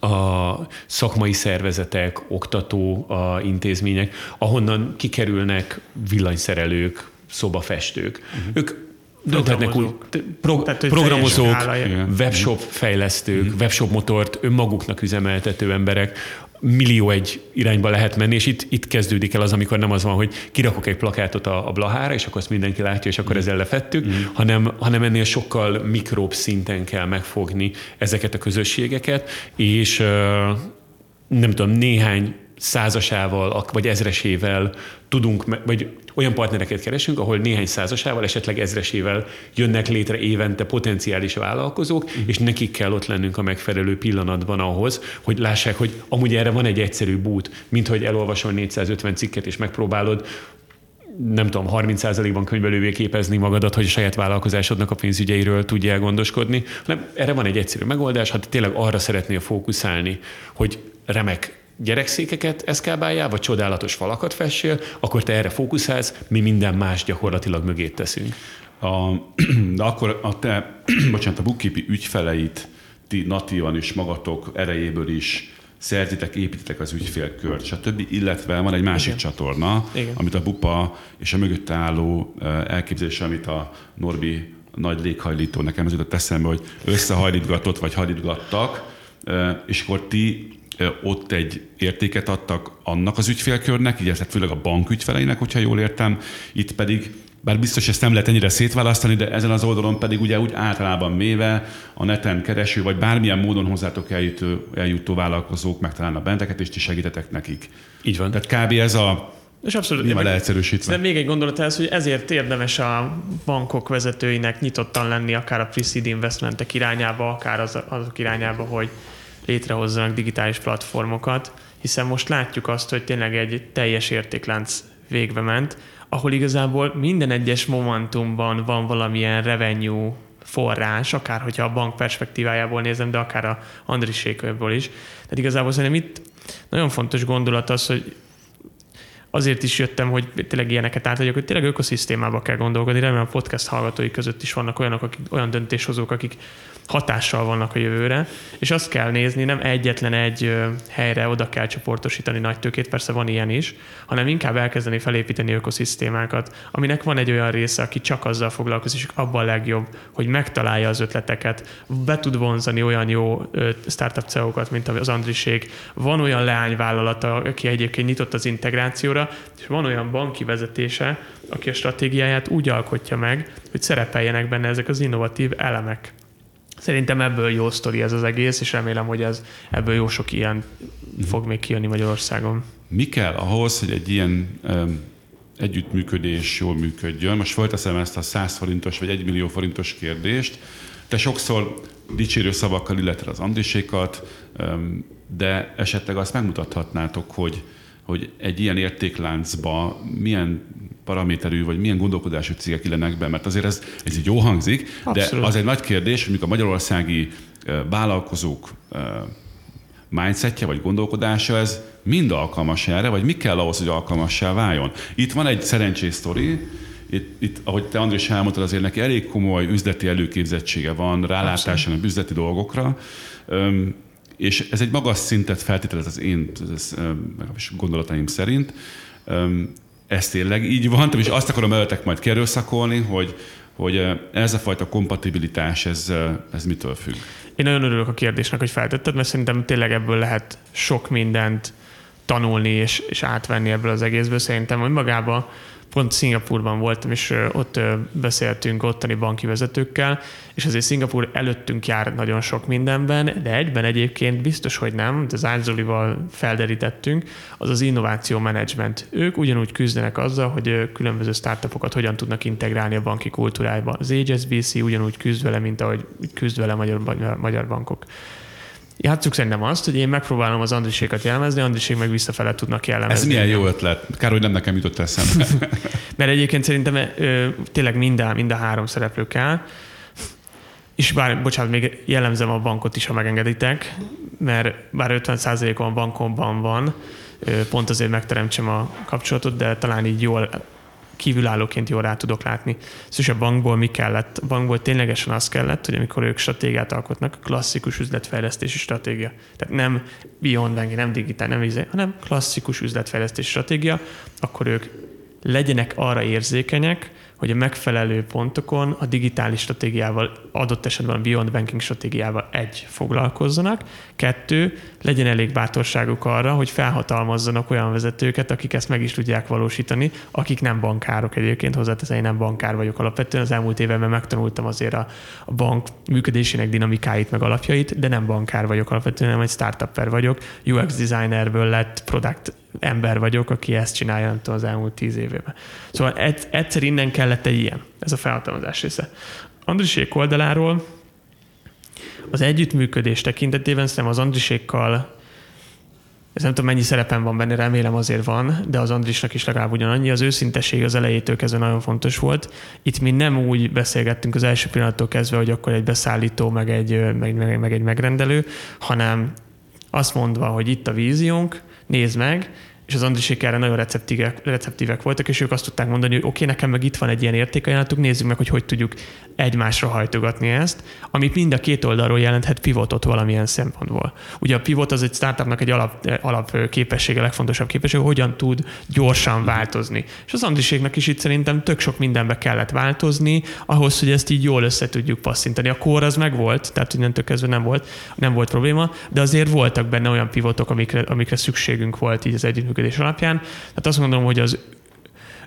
a szakmai szervezetek, oktató a intézmények, ahonnan kikerülnek villanyszerelők, szobafestők. Uh-huh. Ők dönthetnek úgy, pro, Tehát, programozók, webshop fejlesztők, uh-huh. webshop motort önmaguknak üzemeltető emberek, millió egy irányba lehet menni, és itt, itt kezdődik el az, amikor nem az van, hogy kirakok egy plakátot a, a blahára, és akkor azt mindenki látja, és akkor mm. ezzel lefettük, mm. hanem, hanem ennél sokkal mikróbb szinten kell megfogni ezeket a közösségeket, és nem tudom, néhány százasával, vagy ezresével tudunk, vagy olyan partnereket keresünk, ahol néhány százasával, esetleg ezresével jönnek létre évente potenciális vállalkozók, uh-huh. és nekik kell ott lennünk a megfelelő pillanatban ahhoz, hogy lássák, hogy amúgy erre van egy egyszerű bút, mint hogy elolvasol 450 cikket és megpróbálod nem tudom, 30%-ban könyvelővé képezni magadat, hogy a saját vállalkozásodnak a pénzügyeiről tudjál gondoskodni, hanem erre van egy egyszerű megoldás, ha tényleg arra szeretnél fókuszálni, hogy remek gyerekszékeket eszkábáljál, vagy csodálatos falakat fessél, akkor te erre fókuszálsz, mi minden más gyakorlatilag mögét teszünk. A, de akkor a te, bocsánat, a bookkeepi ügyfeleit ti natívan is magatok erejéből is szerzitek, építitek az ügyfélkört, stb. Illetve van egy másik Igen. csatorna, Igen. amit a BUPA és a mögötte álló elképzelés, amit a Norbi nagy léghajlító nekem az jutott eszembe, hogy összehajlítgatott vagy hajlítgattak, és akkor ti ott egy értéket adtak annak az ügyfélkörnek, így tehát főleg a bank ügyfeleinek, hogyha jól értem, itt pedig bár biztos ezt nem lehet ennyire szétválasztani, de ezen az oldalon pedig ugye úgy általában véve a neten kereső, vagy bármilyen módon hozzátok eljutó, eljutó vállalkozók megtalálnak benteket, és ti segítetek nekik. Így van. Tehát kb. ez a és abszolút. Nyilván leegyszerűsítve. De még egy gondolat ez, hogy ezért érdemes a bankok vezetőinek nyitottan lenni, akár a pre investmentek irányába, akár az, azok irányába, hogy létrehozzanak digitális platformokat, hiszen most látjuk azt, hogy tényleg egy teljes értéklánc végbe ment, ahol igazából minden egyes momentumban van valamilyen revenue forrás, akár hogyha a bank perspektívájából nézem, de akár a Andrisékörből is. Tehát igazából szerintem itt nagyon fontos gondolat az, hogy azért is jöttem, hogy tényleg ilyeneket átadjak, hogy tényleg ökoszisztémába kell gondolkodni. Remélem a podcast hallgatói között is vannak olyanok, akik, olyan döntéshozók, akik hatással vannak a jövőre, és azt kell nézni, nem egyetlen egy helyre oda kell csoportosítani nagy tőkét, persze van ilyen is, hanem inkább elkezdeni felépíteni ökoszisztémákat, aminek van egy olyan része, aki csak azzal foglalkozik, és abban a legjobb, hogy megtalálja az ötleteket, be tud vonzani olyan jó startup CEO-kat, mint az Andriség, van olyan leányvállalata, aki egyébként nyitott az integrációra, és van olyan banki vezetése, aki a stratégiáját úgy alkotja meg, hogy szerepeljenek benne ezek az innovatív elemek. Szerintem ebből jó sztori ez az egész, és remélem, hogy ez, ebből jó sok ilyen fog még kijönni Magyarországon. Mi kell ahhoz, hogy egy ilyen um, együttműködés jól működjön? Most fölteszem ezt a 100 forintos vagy 1 millió forintos kérdést. Te sokszor dicsérő szavakkal illetve az Andrisékat, de esetleg azt megmutathatnátok, hogy, hogy egy ilyen értékláncba milyen paraméterű, vagy milyen gondolkodású cégek illenek be, mert azért ez, ez így jó hangzik, Abszolút. de az egy nagy kérdés, hogy a magyarországi vállalkozók mindsetje vagy gondolkodása, ez mind alkalmas erre, vagy mi kell ahhoz, hogy alkalmassá váljon. Itt van egy szerencsés sztori, itt, itt, ahogy te Andrés elmondtad, azért neki elég komoly üzleti előképzettsége van, rálátása a üzleti dolgokra, és ez egy magas szintet feltételez az én ez, gondolataim szerint. Ez tényleg így van, és azt akarom előttek majd kerülszakolni, hogy, hogy ez a fajta kompatibilitás, ez, ez mitől függ? Én nagyon örülök a kérdésnek, hogy feltetted, mert szerintem tényleg ebből lehet sok mindent tanulni és, és átvenni ebből az egészből. Szerintem, hogy magában pont Szingapurban voltam, és ott beszéltünk ottani banki vezetőkkel, és azért Szingapur előttünk jár nagyon sok mindenben, de egyben egyébként biztos, hogy nem, de az Árzolival felderítettünk, az az innováció menedzsment. Ők ugyanúgy küzdenek azzal, hogy különböző startupokat hogyan tudnak integrálni a banki kultúrájába. Az HSBC ugyanúgy küzd vele, mint ahogy küzd vele magyar, magyar bankok. Játsszuk szerintem azt, hogy én megpróbálom az Andrisékat jellemezni, Andrisék meg visszafele tudnak jellemezni. Ez milyen jó ötlet. Kár, hogy nem nekem jutott eszembe. Mert egyébként szerintem ö, tényleg mind a, mind a három szereplő kell. És bár, bocsánat, még jellemzem a bankot is, ha megengeditek, mert bár 50%-on a bankomban van, pont azért megteremtsem a kapcsolatot, de talán így jól kívülállóként jól rá tudok látni. Szóval a bankból mi kellett? A bankból ténylegesen az kellett, hogy amikor ők stratégiát alkotnak, klasszikus üzletfejlesztési stratégia. Tehát nem beyond banking, nem digitál, nem izé, hanem klasszikus üzletfejlesztési stratégia, akkor ők legyenek arra érzékenyek, hogy a megfelelő pontokon a digitális stratégiával, adott esetben a Beyond Banking stratégiával egy, foglalkozzanak, kettő, legyen elég bátorságuk arra, hogy felhatalmazzanak olyan vezetőket, akik ezt meg is tudják valósítani, akik nem bankárok egyébként, hozzáteszem, én nem bankár vagyok alapvetően, az elmúlt években megtanultam azért a, a bank működésének dinamikáit, meg alapjait, de nem bankár vagyok alapvetően, hanem egy startupper vagyok, UX designerből lett product ember vagyok, aki ezt csinálja, nem tudom, az elmúlt tíz évében. Szóval egyszer innen kellett egy ilyen, ez a felhatalmazás része. Andrisék oldaláról az együttműködés tekintetében szerintem az Andrisékkal ez nem tudom, mennyi szerepem van benne, remélem azért van, de az Andrisnak is legalább ugyanannyi. Az őszintesség az elejétől kezdve nagyon fontos volt. Itt mi nem úgy beszélgettünk az első pillanattól kezdve, hogy akkor egy beszállító, meg egy, meg, meg, meg egy megrendelő, hanem azt mondva, hogy itt a víziónk, nézd meg, és az Andrisék erre nagyon receptívek, receptívek voltak, és ők azt tudták mondani, hogy oké, okay, nekem meg itt van egy ilyen értékajánlatuk, nézzük meg, hogy hogy tudjuk egymásra hajtogatni ezt, amit mind a két oldalról jelenthet pivotot valamilyen szempontból. Ugye a pivot az egy startupnak egy alap, alap képessége, legfontosabb képessége, hogyan tud gyorsan változni. És az Andriséknak is itt szerintem tök sok mindenbe kellett változni, ahhoz, hogy ezt így jól össze tudjuk passzintani. A kor az megvolt, tehát innentől kezdve nem volt, nem volt probléma, de azért voltak benne olyan pivotok, amikre, amikre szükségünk volt így az együttműködés alapján. Tehát azt gondolom, hogy az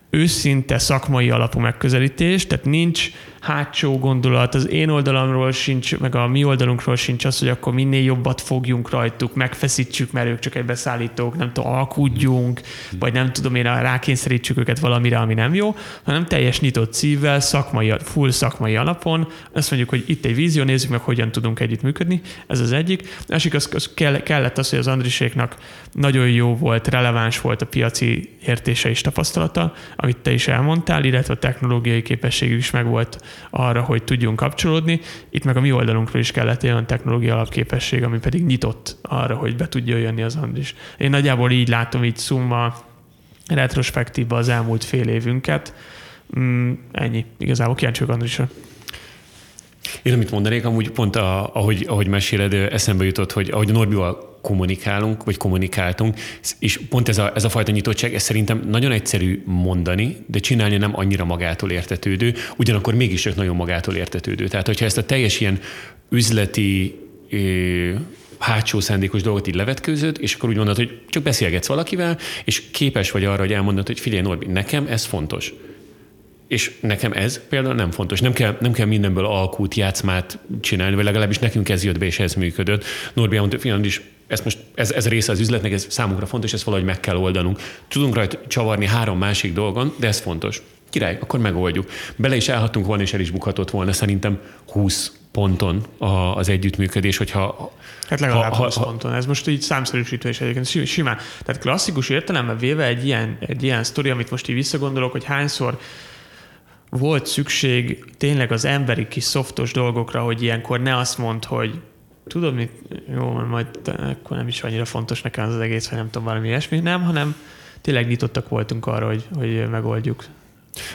őszinte szakmai alapú megközelítés, tehát nincs hátsó gondolat, az én oldalamról sincs, meg a mi oldalunkról sincs az, hogy akkor minél jobbat fogjunk rajtuk, megfeszítsük, mert ők csak egy beszállítók, nem tudom, alkudjunk, vagy nem tudom én, rákényszerítsük őket valamire, ami nem jó, hanem teljes nyitott szívvel, szakmai, full szakmai alapon, azt mondjuk, hogy itt egy vízió, nézzük meg, hogyan tudunk együtt működni, ez az egyik. Másik, az, az kellett az, hogy az Andriséknak nagyon jó volt, releváns volt a piaci értése és tapasztalata, amit te is elmondtál, illetve a technológiai képességük is megvolt arra, hogy tudjunk kapcsolódni. Itt meg a mi oldalunkról is kellett olyan technológia alapképesség, ami pedig nyitott arra, hogy be tudja jönni az Andris. Én nagyjából így látom így szumma retrospektívba az elmúlt fél évünket. Mm, ennyi. Igazából kíváncsi vagyok Andrisra. Én amit mondanék, amúgy pont a, ahogy, ahogy meséled, eszembe jutott, hogy ahogy Norbival kommunikálunk, vagy kommunikáltunk, és pont ez a, ez a fajta nyitottság, ez szerintem nagyon egyszerű mondani, de csinálni nem annyira magától értetődő, ugyanakkor mégis csak nagyon magától értetődő. Tehát, hogyha ezt a teljes ilyen üzleti hátsó szándékos dolgot így levetkőzöd, és akkor úgy mondod, hogy csak beszélgetsz valakivel, és képes vagy arra, hogy elmondod, hogy figyelj Norbi, nekem ez fontos. És nekem ez például nem fontos. Nem kell, nem kell mindenből alkút, játszmát csinálni, vagy legalábbis nekünk ez jött be, és ez működött. Norbi elmondta, is ez most ez, ez része az üzletnek, ez számunkra fontos, ezt valahogy meg kell oldanunk. Tudunk rajta csavarni három másik dolgon, de ez fontos. Király, akkor megoldjuk. Bele is állhatunk volna, és el is bukhatott volna szerintem 20 ponton az együttműködés, hogyha... Hát legalább ha, 20 ha, ponton. Ez most így számszerűsítve is egyébként simán. Tehát klasszikus értelemben véve egy ilyen, egy ilyen sztori, amit most így visszagondolok, hogy hányszor volt szükség tényleg az emberi kis szoftos dolgokra, hogy ilyenkor ne azt mond, hogy tudod mit, jó, majd akkor nem is annyira fontos nekem az, az egész, vagy nem tudom, valami ilyesmi, nem, hanem tényleg nyitottak voltunk arra, hogy, hogy megoldjuk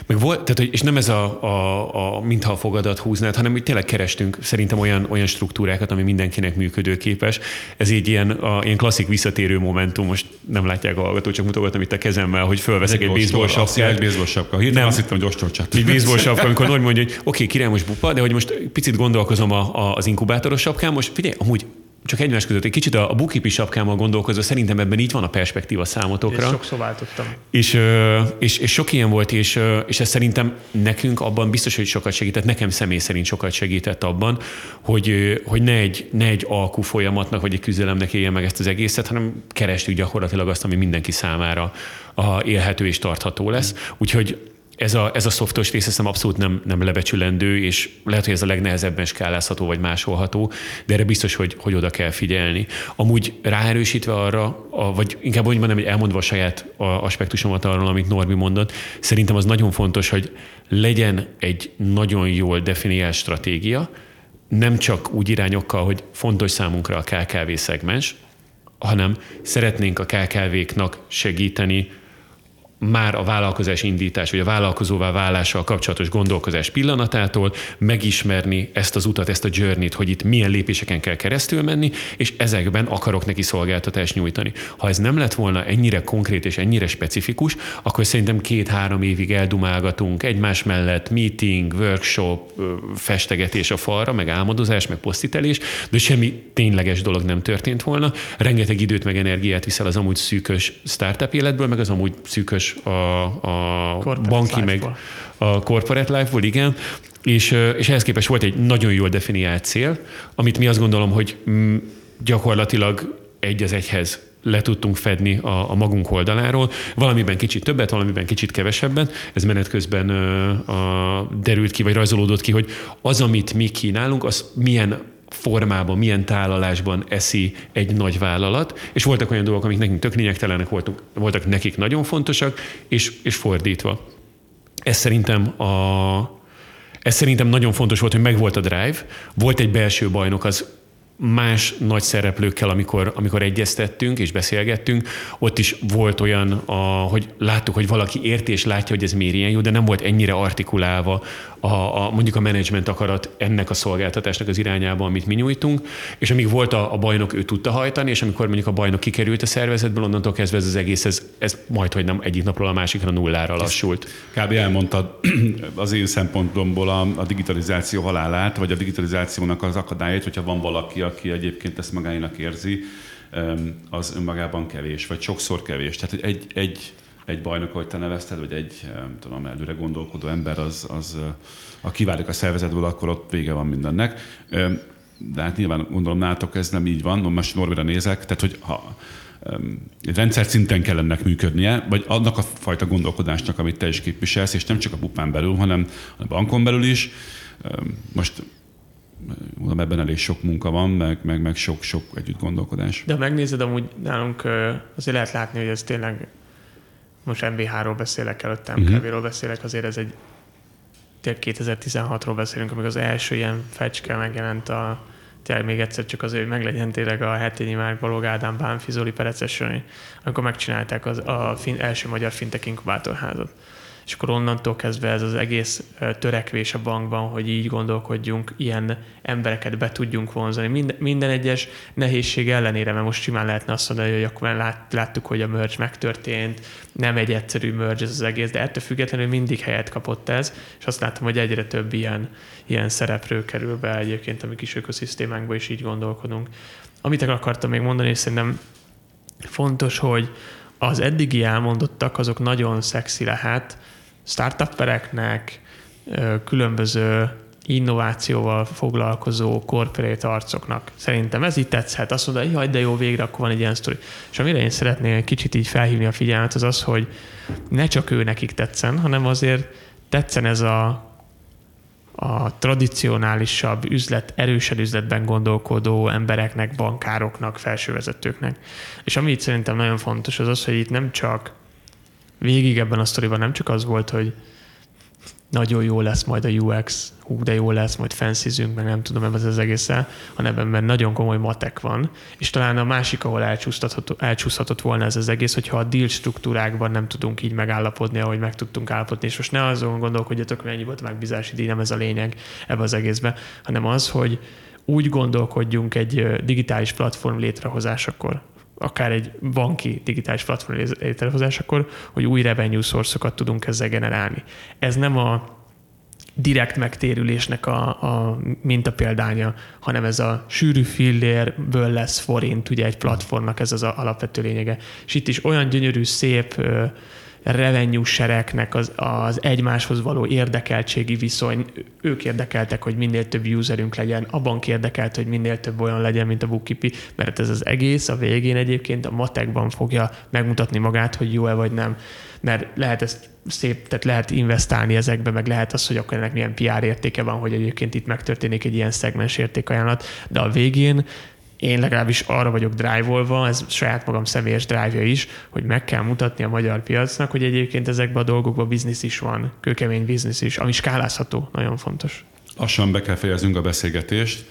Meg volt, tehát, és nem ez a, a, a mintha a fogadat húznád, hanem hogy tényleg kerestünk szerintem olyan, olyan struktúrákat, ami mindenkinek működőképes. Ez így ilyen, a, ilyen klasszik visszatérő momentum, most nem látják a hallgató, csak mutogatom itt a kezemmel, hogy fölveszek egy, baseball sapkát. Egy baseball sapka. Hirtelen nem. azt hittem, hogy ostorcsat. Egy baseball sapka, amikor Normi mondja, hogy oké, okay, király most bupa, de hogy most picit gondolkozom a, a, az inkubátoros sapkán, most figyelj, amúgy csak egymás között egy kicsit a, a bukipi sapkámmal gondolkozva, szerintem ebben így van a perspektíva számotokra. Én sokszor váltottam. És, és, és sok ilyen volt, és, és ez szerintem nekünk abban biztos, hogy sokat segített, nekem személy szerint sokat segített abban, hogy, hogy ne, egy, ne egy alkú folyamatnak, vagy egy küzdelemnek éljen meg ezt az egészet, hanem kerestük gyakorlatilag azt, ami mindenki számára a élhető és tartható lesz. Úgyhogy ez a, ez a szoftos rész hiszem abszolút nem, nem lebecsülendő, és lehet, hogy ez a legnehezebben skálázható vagy másolható, de erre biztos, hogy, hogy oda kell figyelni. Amúgy ráerősítve arra, a, vagy inkább úgy mondom, hogy elmondva a saját aspektusomat arról, amit Norbi mondott, szerintem az nagyon fontos, hogy legyen egy nagyon jól definiált stratégia, nem csak úgy irányokkal, hogy fontos számunkra a KKV szegmens, hanem szeretnénk a KKV-knak segíteni már a vállalkozás indítás, vagy a vállalkozóvá válással kapcsolatos gondolkozás pillanatától megismerni ezt az utat, ezt a journey-t, hogy itt milyen lépéseken kell keresztül menni, és ezekben akarok neki szolgáltatást nyújtani. Ha ez nem lett volna ennyire konkrét és ennyire specifikus, akkor szerintem két-három évig eldumálgatunk egymás mellett meeting, workshop, festegetés a falra, meg álmodozás, meg posztitelés, de semmi tényleges dolog nem történt volna. Rengeteg időt meg energiát viszel az amúgy szűkös startup életből, meg az amúgy szűkös a, a banki, meg a corporate life-ból, igen, és, és ehhez képest volt egy nagyon jól definiált cél, amit mi azt gondolom, hogy mm, gyakorlatilag egy az egyhez le tudtunk fedni a, a magunk oldaláról. Valamiben kicsit többet, valamiben kicsit kevesebben. Ez menet közben a, derült ki, vagy rajzolódott ki, hogy az, amit mi kínálunk, az milyen formában, milyen tálalásban eszi egy nagy vállalat, és voltak olyan dolgok, amik nekünk tök lényegtelenek voltunk, voltak nekik nagyon fontosak, és, és fordítva. Ez szerintem a, ez szerintem nagyon fontos volt, hogy megvolt a drive, volt egy belső bajnok, az más nagy szereplőkkel, amikor, amikor egyeztettünk és beszélgettünk, ott is volt olyan, a, hogy láttuk, hogy valaki érti és látja, hogy ez miért ilyen jó, de nem volt ennyire artikulálva a, a, mondjuk a menedzsment akarat ennek a szolgáltatásnak az irányába, amit mi nyújtunk, és amíg volt a, a bajnok, ő tudta hajtani, és amikor mondjuk a bajnok kikerült a szervezetből, onnantól kezdve ez az egész, ez, ez majd, hogy nem egyik napról a másikra nullára lassult. Kb. elmondtad az én szempontomból a, a digitalizáció halálát, vagy a digitalizációnak az akadályait, hogyha van valaki, aki egyébként ezt magáinak érzi, az önmagában kevés, vagy sokszor kevés. Tehát egy, egy egy bajnok, ahogy te nevezted, vagy egy, tudom, előre gondolkodó ember, az, az a kiválik a szervezetből, akkor ott vége van mindennek. De hát nyilván gondolom nátok ez nem így van, most Norbira nézek, tehát hogy ha egy rendszer szinten kell ennek működnie, vagy annak a fajta gondolkodásnak, amit te is képviselsz, és nem csak a pupán belül, hanem a bankon belül is. Most mondom, ebben elég sok munka van, meg, meg, meg sok-sok együtt gondolkodás. De ha megnézed, amúgy nálunk azért lehet látni, hogy ez tényleg most MBH-ról beszélek előttem, uh-huh. Mhm. beszélek, azért ez egy 2016-ról beszélünk, amikor az első ilyen fecske megjelent a tényleg még egyszer csak azért, hogy meglegyen tényleg a hetényi Márk Balog Ádám Bánfi Zoli Pereces amikor megcsinálták az a fin, első magyar fintech inkubátorházat és akkor onnantól kezdve ez az egész törekvés a bankban, hogy így gondolkodjunk, ilyen embereket be tudjunk vonzani. Minden, egyes nehézség ellenére, mert most simán lehetne azt mondani, hogy akkor lát, láttuk, hogy a merge megtörtént, nem egy egyszerű merge ez az egész, de ettől függetlenül mindig helyet kapott ez, és azt látom, hogy egyre több ilyen, ilyen szereplő kerül be egyébként a mi kis ökoszisztémánkba, is így gondolkodunk. Amit akartam még mondani, és szerintem fontos, hogy az eddigi elmondottak, azok nagyon szexi lehet, startuppereknek, különböző innovációval foglalkozó corporate arcoknak. Szerintem ez így tetszhet. Azt mondja, hogy de jó, végre akkor van egy ilyen sztori. És amire én szeretnék egy kicsit így felhívni a figyelmet, az az, hogy ne csak ő nekik tetszen, hanem azért tetszen ez a, a tradicionálisabb üzlet, erősebb üzletben gondolkodó embereknek, bankároknak, felsővezetőknek. És ami itt szerintem nagyon fontos, az az, hogy itt nem csak végig ebben a sztoriban nem csak az volt, hogy nagyon jó lesz majd a UX, hú, de jó lesz, majd fancyzünk, meg nem tudom ebben az egészen, hanem ebben nagyon komoly matek van, és talán a másik, ahol elcsúszhatott volna ez az egész, hogyha a deal struktúrákban nem tudunk így megállapodni, ahogy meg tudtunk állapodni, és most ne azon gondolkodjatok, mennyi volt megbízási díj, nem ez a lényeg ebbe az egészbe, hanem az, hogy úgy gondolkodjunk egy digitális platform létrehozásakor, akár egy banki digitális platform létrehozásakor, hogy új revenue source tudunk ezzel generálni. Ez nem a direkt megtérülésnek a, a mintapéldánya, hanem ez a sűrű fillérből lesz forint, ugye egy platformnak ez az a alapvető lényege. És itt is olyan gyönyörű, szép revenue sereknek az, az egymáshoz való érdekeltségi viszony, ők érdekeltek, hogy minél több userünk legyen, a bank érdekelt, hogy minél több olyan legyen, mint a bookkeepy, mert ez az egész a végén egyébként a matekban fogja megmutatni magát, hogy jó-e vagy nem. Mert lehet ezt szép, tehát lehet investálni ezekbe, meg lehet az, hogy akkor ennek milyen PR értéke van, hogy egyébként itt megtörténik egy ilyen szegmens értékajánlat, de a végén én legalábbis arra vagyok drive ez saját magam személyes drive is, hogy meg kell mutatni a magyar piacnak, hogy egyébként ezekben a dolgokban biznisz is van, kőkemény biznisz is, ami skálázható, nagyon fontos. Lassan be kell fejeznünk a beszélgetést.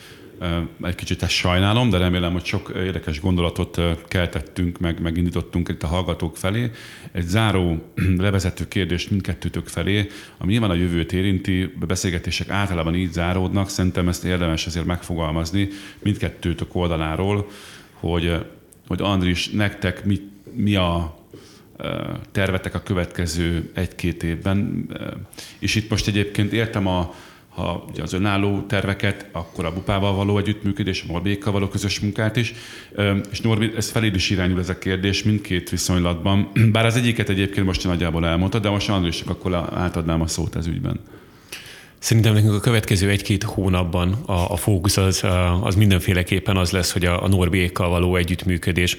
Egy kicsit ezt sajnálom, de remélem, hogy sok érdekes gondolatot keltettünk, meg megindítottunk itt a hallgatók felé. Egy záró levezető kérdés mindkettőtök felé, ami nyilván a jövőt érinti, beszélgetések általában így záródnak, szerintem ezt érdemes azért megfogalmazni mindkettőtök oldaláról, hogy, hogy Andris, nektek mi, mi a tervetek a következő egy-két évben. És itt most egyébként értem a, ha ugye az önálló terveket, akkor a Bupával való együttműködés, a Morbékkal való közös munkát is. És Norbi, ez feléd is irányul ez a kérdés mindkét viszonylatban. Bár az egyiket egyébként most nagyjából elmondta, de most Andrésnak akkor átadnám a szót ez ügyben. Szerintem nekünk a következő egy-két hónapban a, a fókusz az, az mindenféleképpen az lesz, hogy a, a Norbiékkal való együttműködés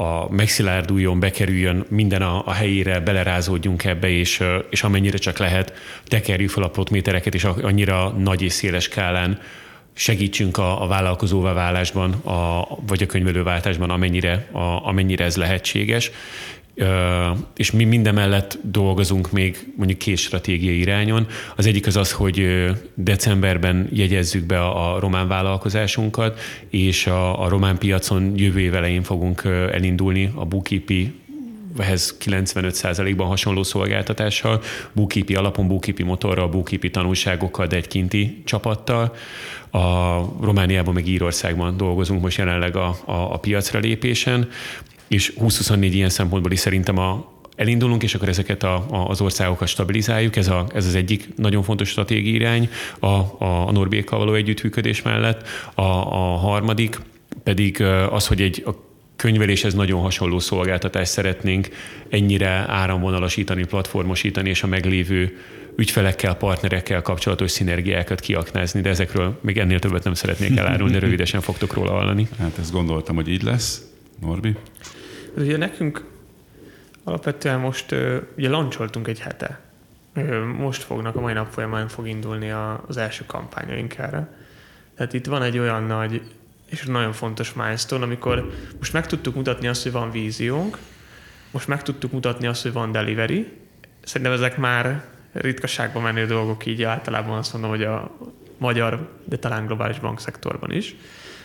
a megszilárduljon, bekerüljön minden a, a helyére, belerázódjunk ebbe, és, és amennyire csak lehet, tekerjük fel a plotmétereket, és annyira nagy és széles skálán segítsünk a, a vállalkozóvá válásban, a, vagy a könyvelőváltásban, amennyire, a, amennyire ez lehetséges és mi minden mellett dolgozunk még mondjuk két stratégiai irányon. Az egyik az az, hogy decemberben jegyezzük be a, román vállalkozásunkat, és a, a román piacon jövő év elején fogunk elindulni a Bukipi ehhez 95%-ban hasonló szolgáltatással, Bukipi alapon, Bukipi motorral, Bukipi tanulságokkal, de egy kinti csapattal. A Romániában meg Írországban dolgozunk most jelenleg a, a, a piacra lépésen és 2024 ilyen szempontból is szerintem a, elindulunk, és akkor ezeket a, a, az országokat stabilizáljuk. Ez, a, ez az egyik nagyon fontos stratégiai irány a, a, a Norbékkal való együttműködés mellett. A, a harmadik pedig az, hogy egy a könyveléshez nagyon hasonló szolgáltatást szeretnénk ennyire áramvonalasítani, platformosítani, és a meglévő ügyfelekkel, partnerekkel kapcsolatos szinergiákat kiaknázni, de ezekről még ennél többet nem szeretnék elárulni, de rövidesen fogtok róla hallani. Hát ezt gondoltam, hogy így lesz. Norbi? Ugye nekünk alapvetően most ugye lancsoltunk egy hete. Most fognak, a mai nap folyamán fog indulni az első kampányaink erre. Tehát itt van egy olyan nagy és nagyon fontos milestone, amikor most meg tudtuk mutatni azt, hogy van víziónk, most meg tudtuk mutatni azt, hogy van delivery. Szerintem ezek már ritkaságban menő dolgok, így általában azt mondom, hogy a magyar, de talán globális bankszektorban is.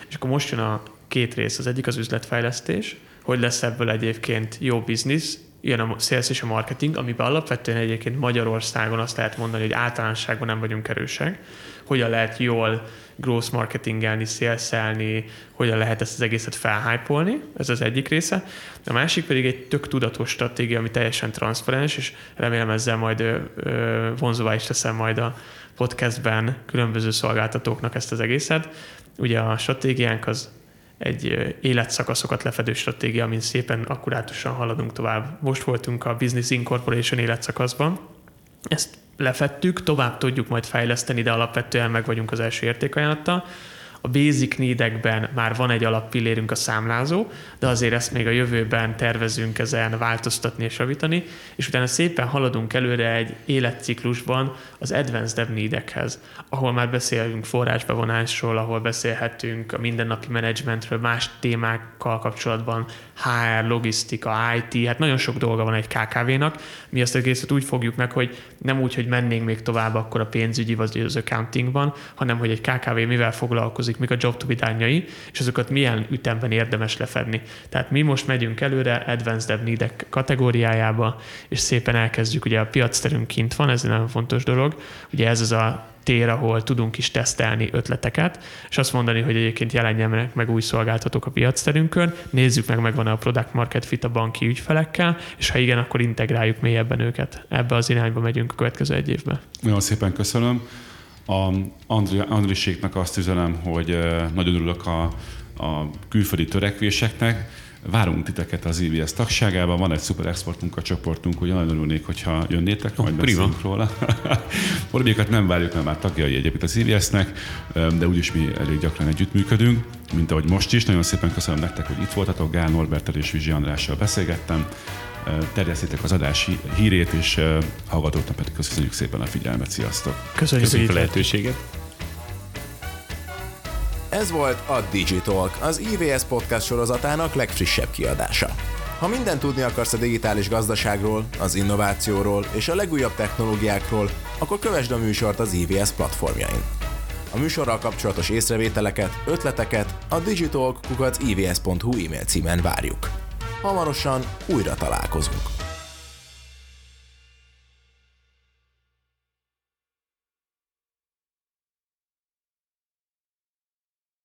És akkor most jön a két rész. Az egyik az üzletfejlesztés, hogy lesz ebből egyébként jó biznisz, jön a sales és a marketing, amiben alapvetően egyébként Magyarországon azt lehet mondani, hogy általánosságban nem vagyunk erősek. Hogyan lehet jól gross marketingelni, szélszelni, hogyan lehet ezt az egészet felhypolni, ez az egyik része. A másik pedig egy tök tudatos stratégia, ami teljesen transzparens, és remélem ezzel majd vonzóvá is teszem majd a podcastben különböző szolgáltatóknak ezt az egészet. Ugye a stratégiánk az egy életszakaszokat lefedő stratégia, amin szépen akkurátusan haladunk tovább. Most voltunk a Business Incorporation életszakaszban. Ezt lefettük, tovább tudjuk majd fejleszteni, de alapvetően meg vagyunk az első értékajánlattal. A basic needekben már van egy alappillérünk a számlázó, de azért ezt még a jövőben tervezünk ezen változtatni és javítani, és utána szépen haladunk előre egy életciklusban az advanced dev needekhez, ahol már beszélünk forrásbevonásról, ahol beszélhetünk a mindennapi menedzsmentről, más témákkal kapcsolatban, HR, logisztika, IT, hát nagyon sok dolga van egy KKV-nak. Mi azt egészet úgy fogjuk meg, hogy nem úgy, hogy mennénk még tovább akkor a pénzügyi vagy az accountingban, hanem hogy egy KKV mivel foglalkozik, mik a job to és azokat milyen ütemben érdemes lefedni. Tehát mi most megyünk előre Advanced Dev Needek kategóriájába, és szépen elkezdjük, ugye a piac terünk kint van, ez egy nagyon fontos dolog. Ugye ez az a tér, ahol tudunk is tesztelni ötleteket, és azt mondani, hogy egyébként jelenjenek meg új szolgáltatók a piacterünkön, nézzük meg, megvan a product market fit a banki ügyfelekkel, és ha igen, akkor integráljuk mélyebben őket. Ebbe az irányba megyünk a következő egy évben. Nagyon szépen köszönöm. A Andri, Andriséknak azt üzenem, hogy nagyon örülök a, a külföldi törekvéseknek, Várunk titeket az IBS tagságában, van egy szuper export munkacsoportunk, ugye nagyon örülnék, hogyha jönnétek, majd beszélünk róla. Orbiékat nem várjuk, mert már tagjai egyébként az IBS-nek, de úgyis mi elég gyakran együttműködünk, mint ahogy most is. Nagyon szépen köszönöm nektek, hogy itt voltatok. Gál Norbertel és Vizsi Andrással beszélgettem. Terjesztétek az adás hírét, és hallgatóknak pedig köszönjük szépen a figyelmet. Sziasztok! Köszönjük, Köszönjük a lehetőséget! Ez volt a Digitalk, az IVS podcast sorozatának legfrissebb kiadása. Ha mindent tudni akarsz a digitális gazdaságról, az innovációról és a legújabb technológiákról, akkor kövesd a műsort az IVS platformjain. A műsorral kapcsolatos észrevételeket, ötleteket a digitalk.ivs.hu e-mail címen várjuk. Hamarosan újra találkozunk.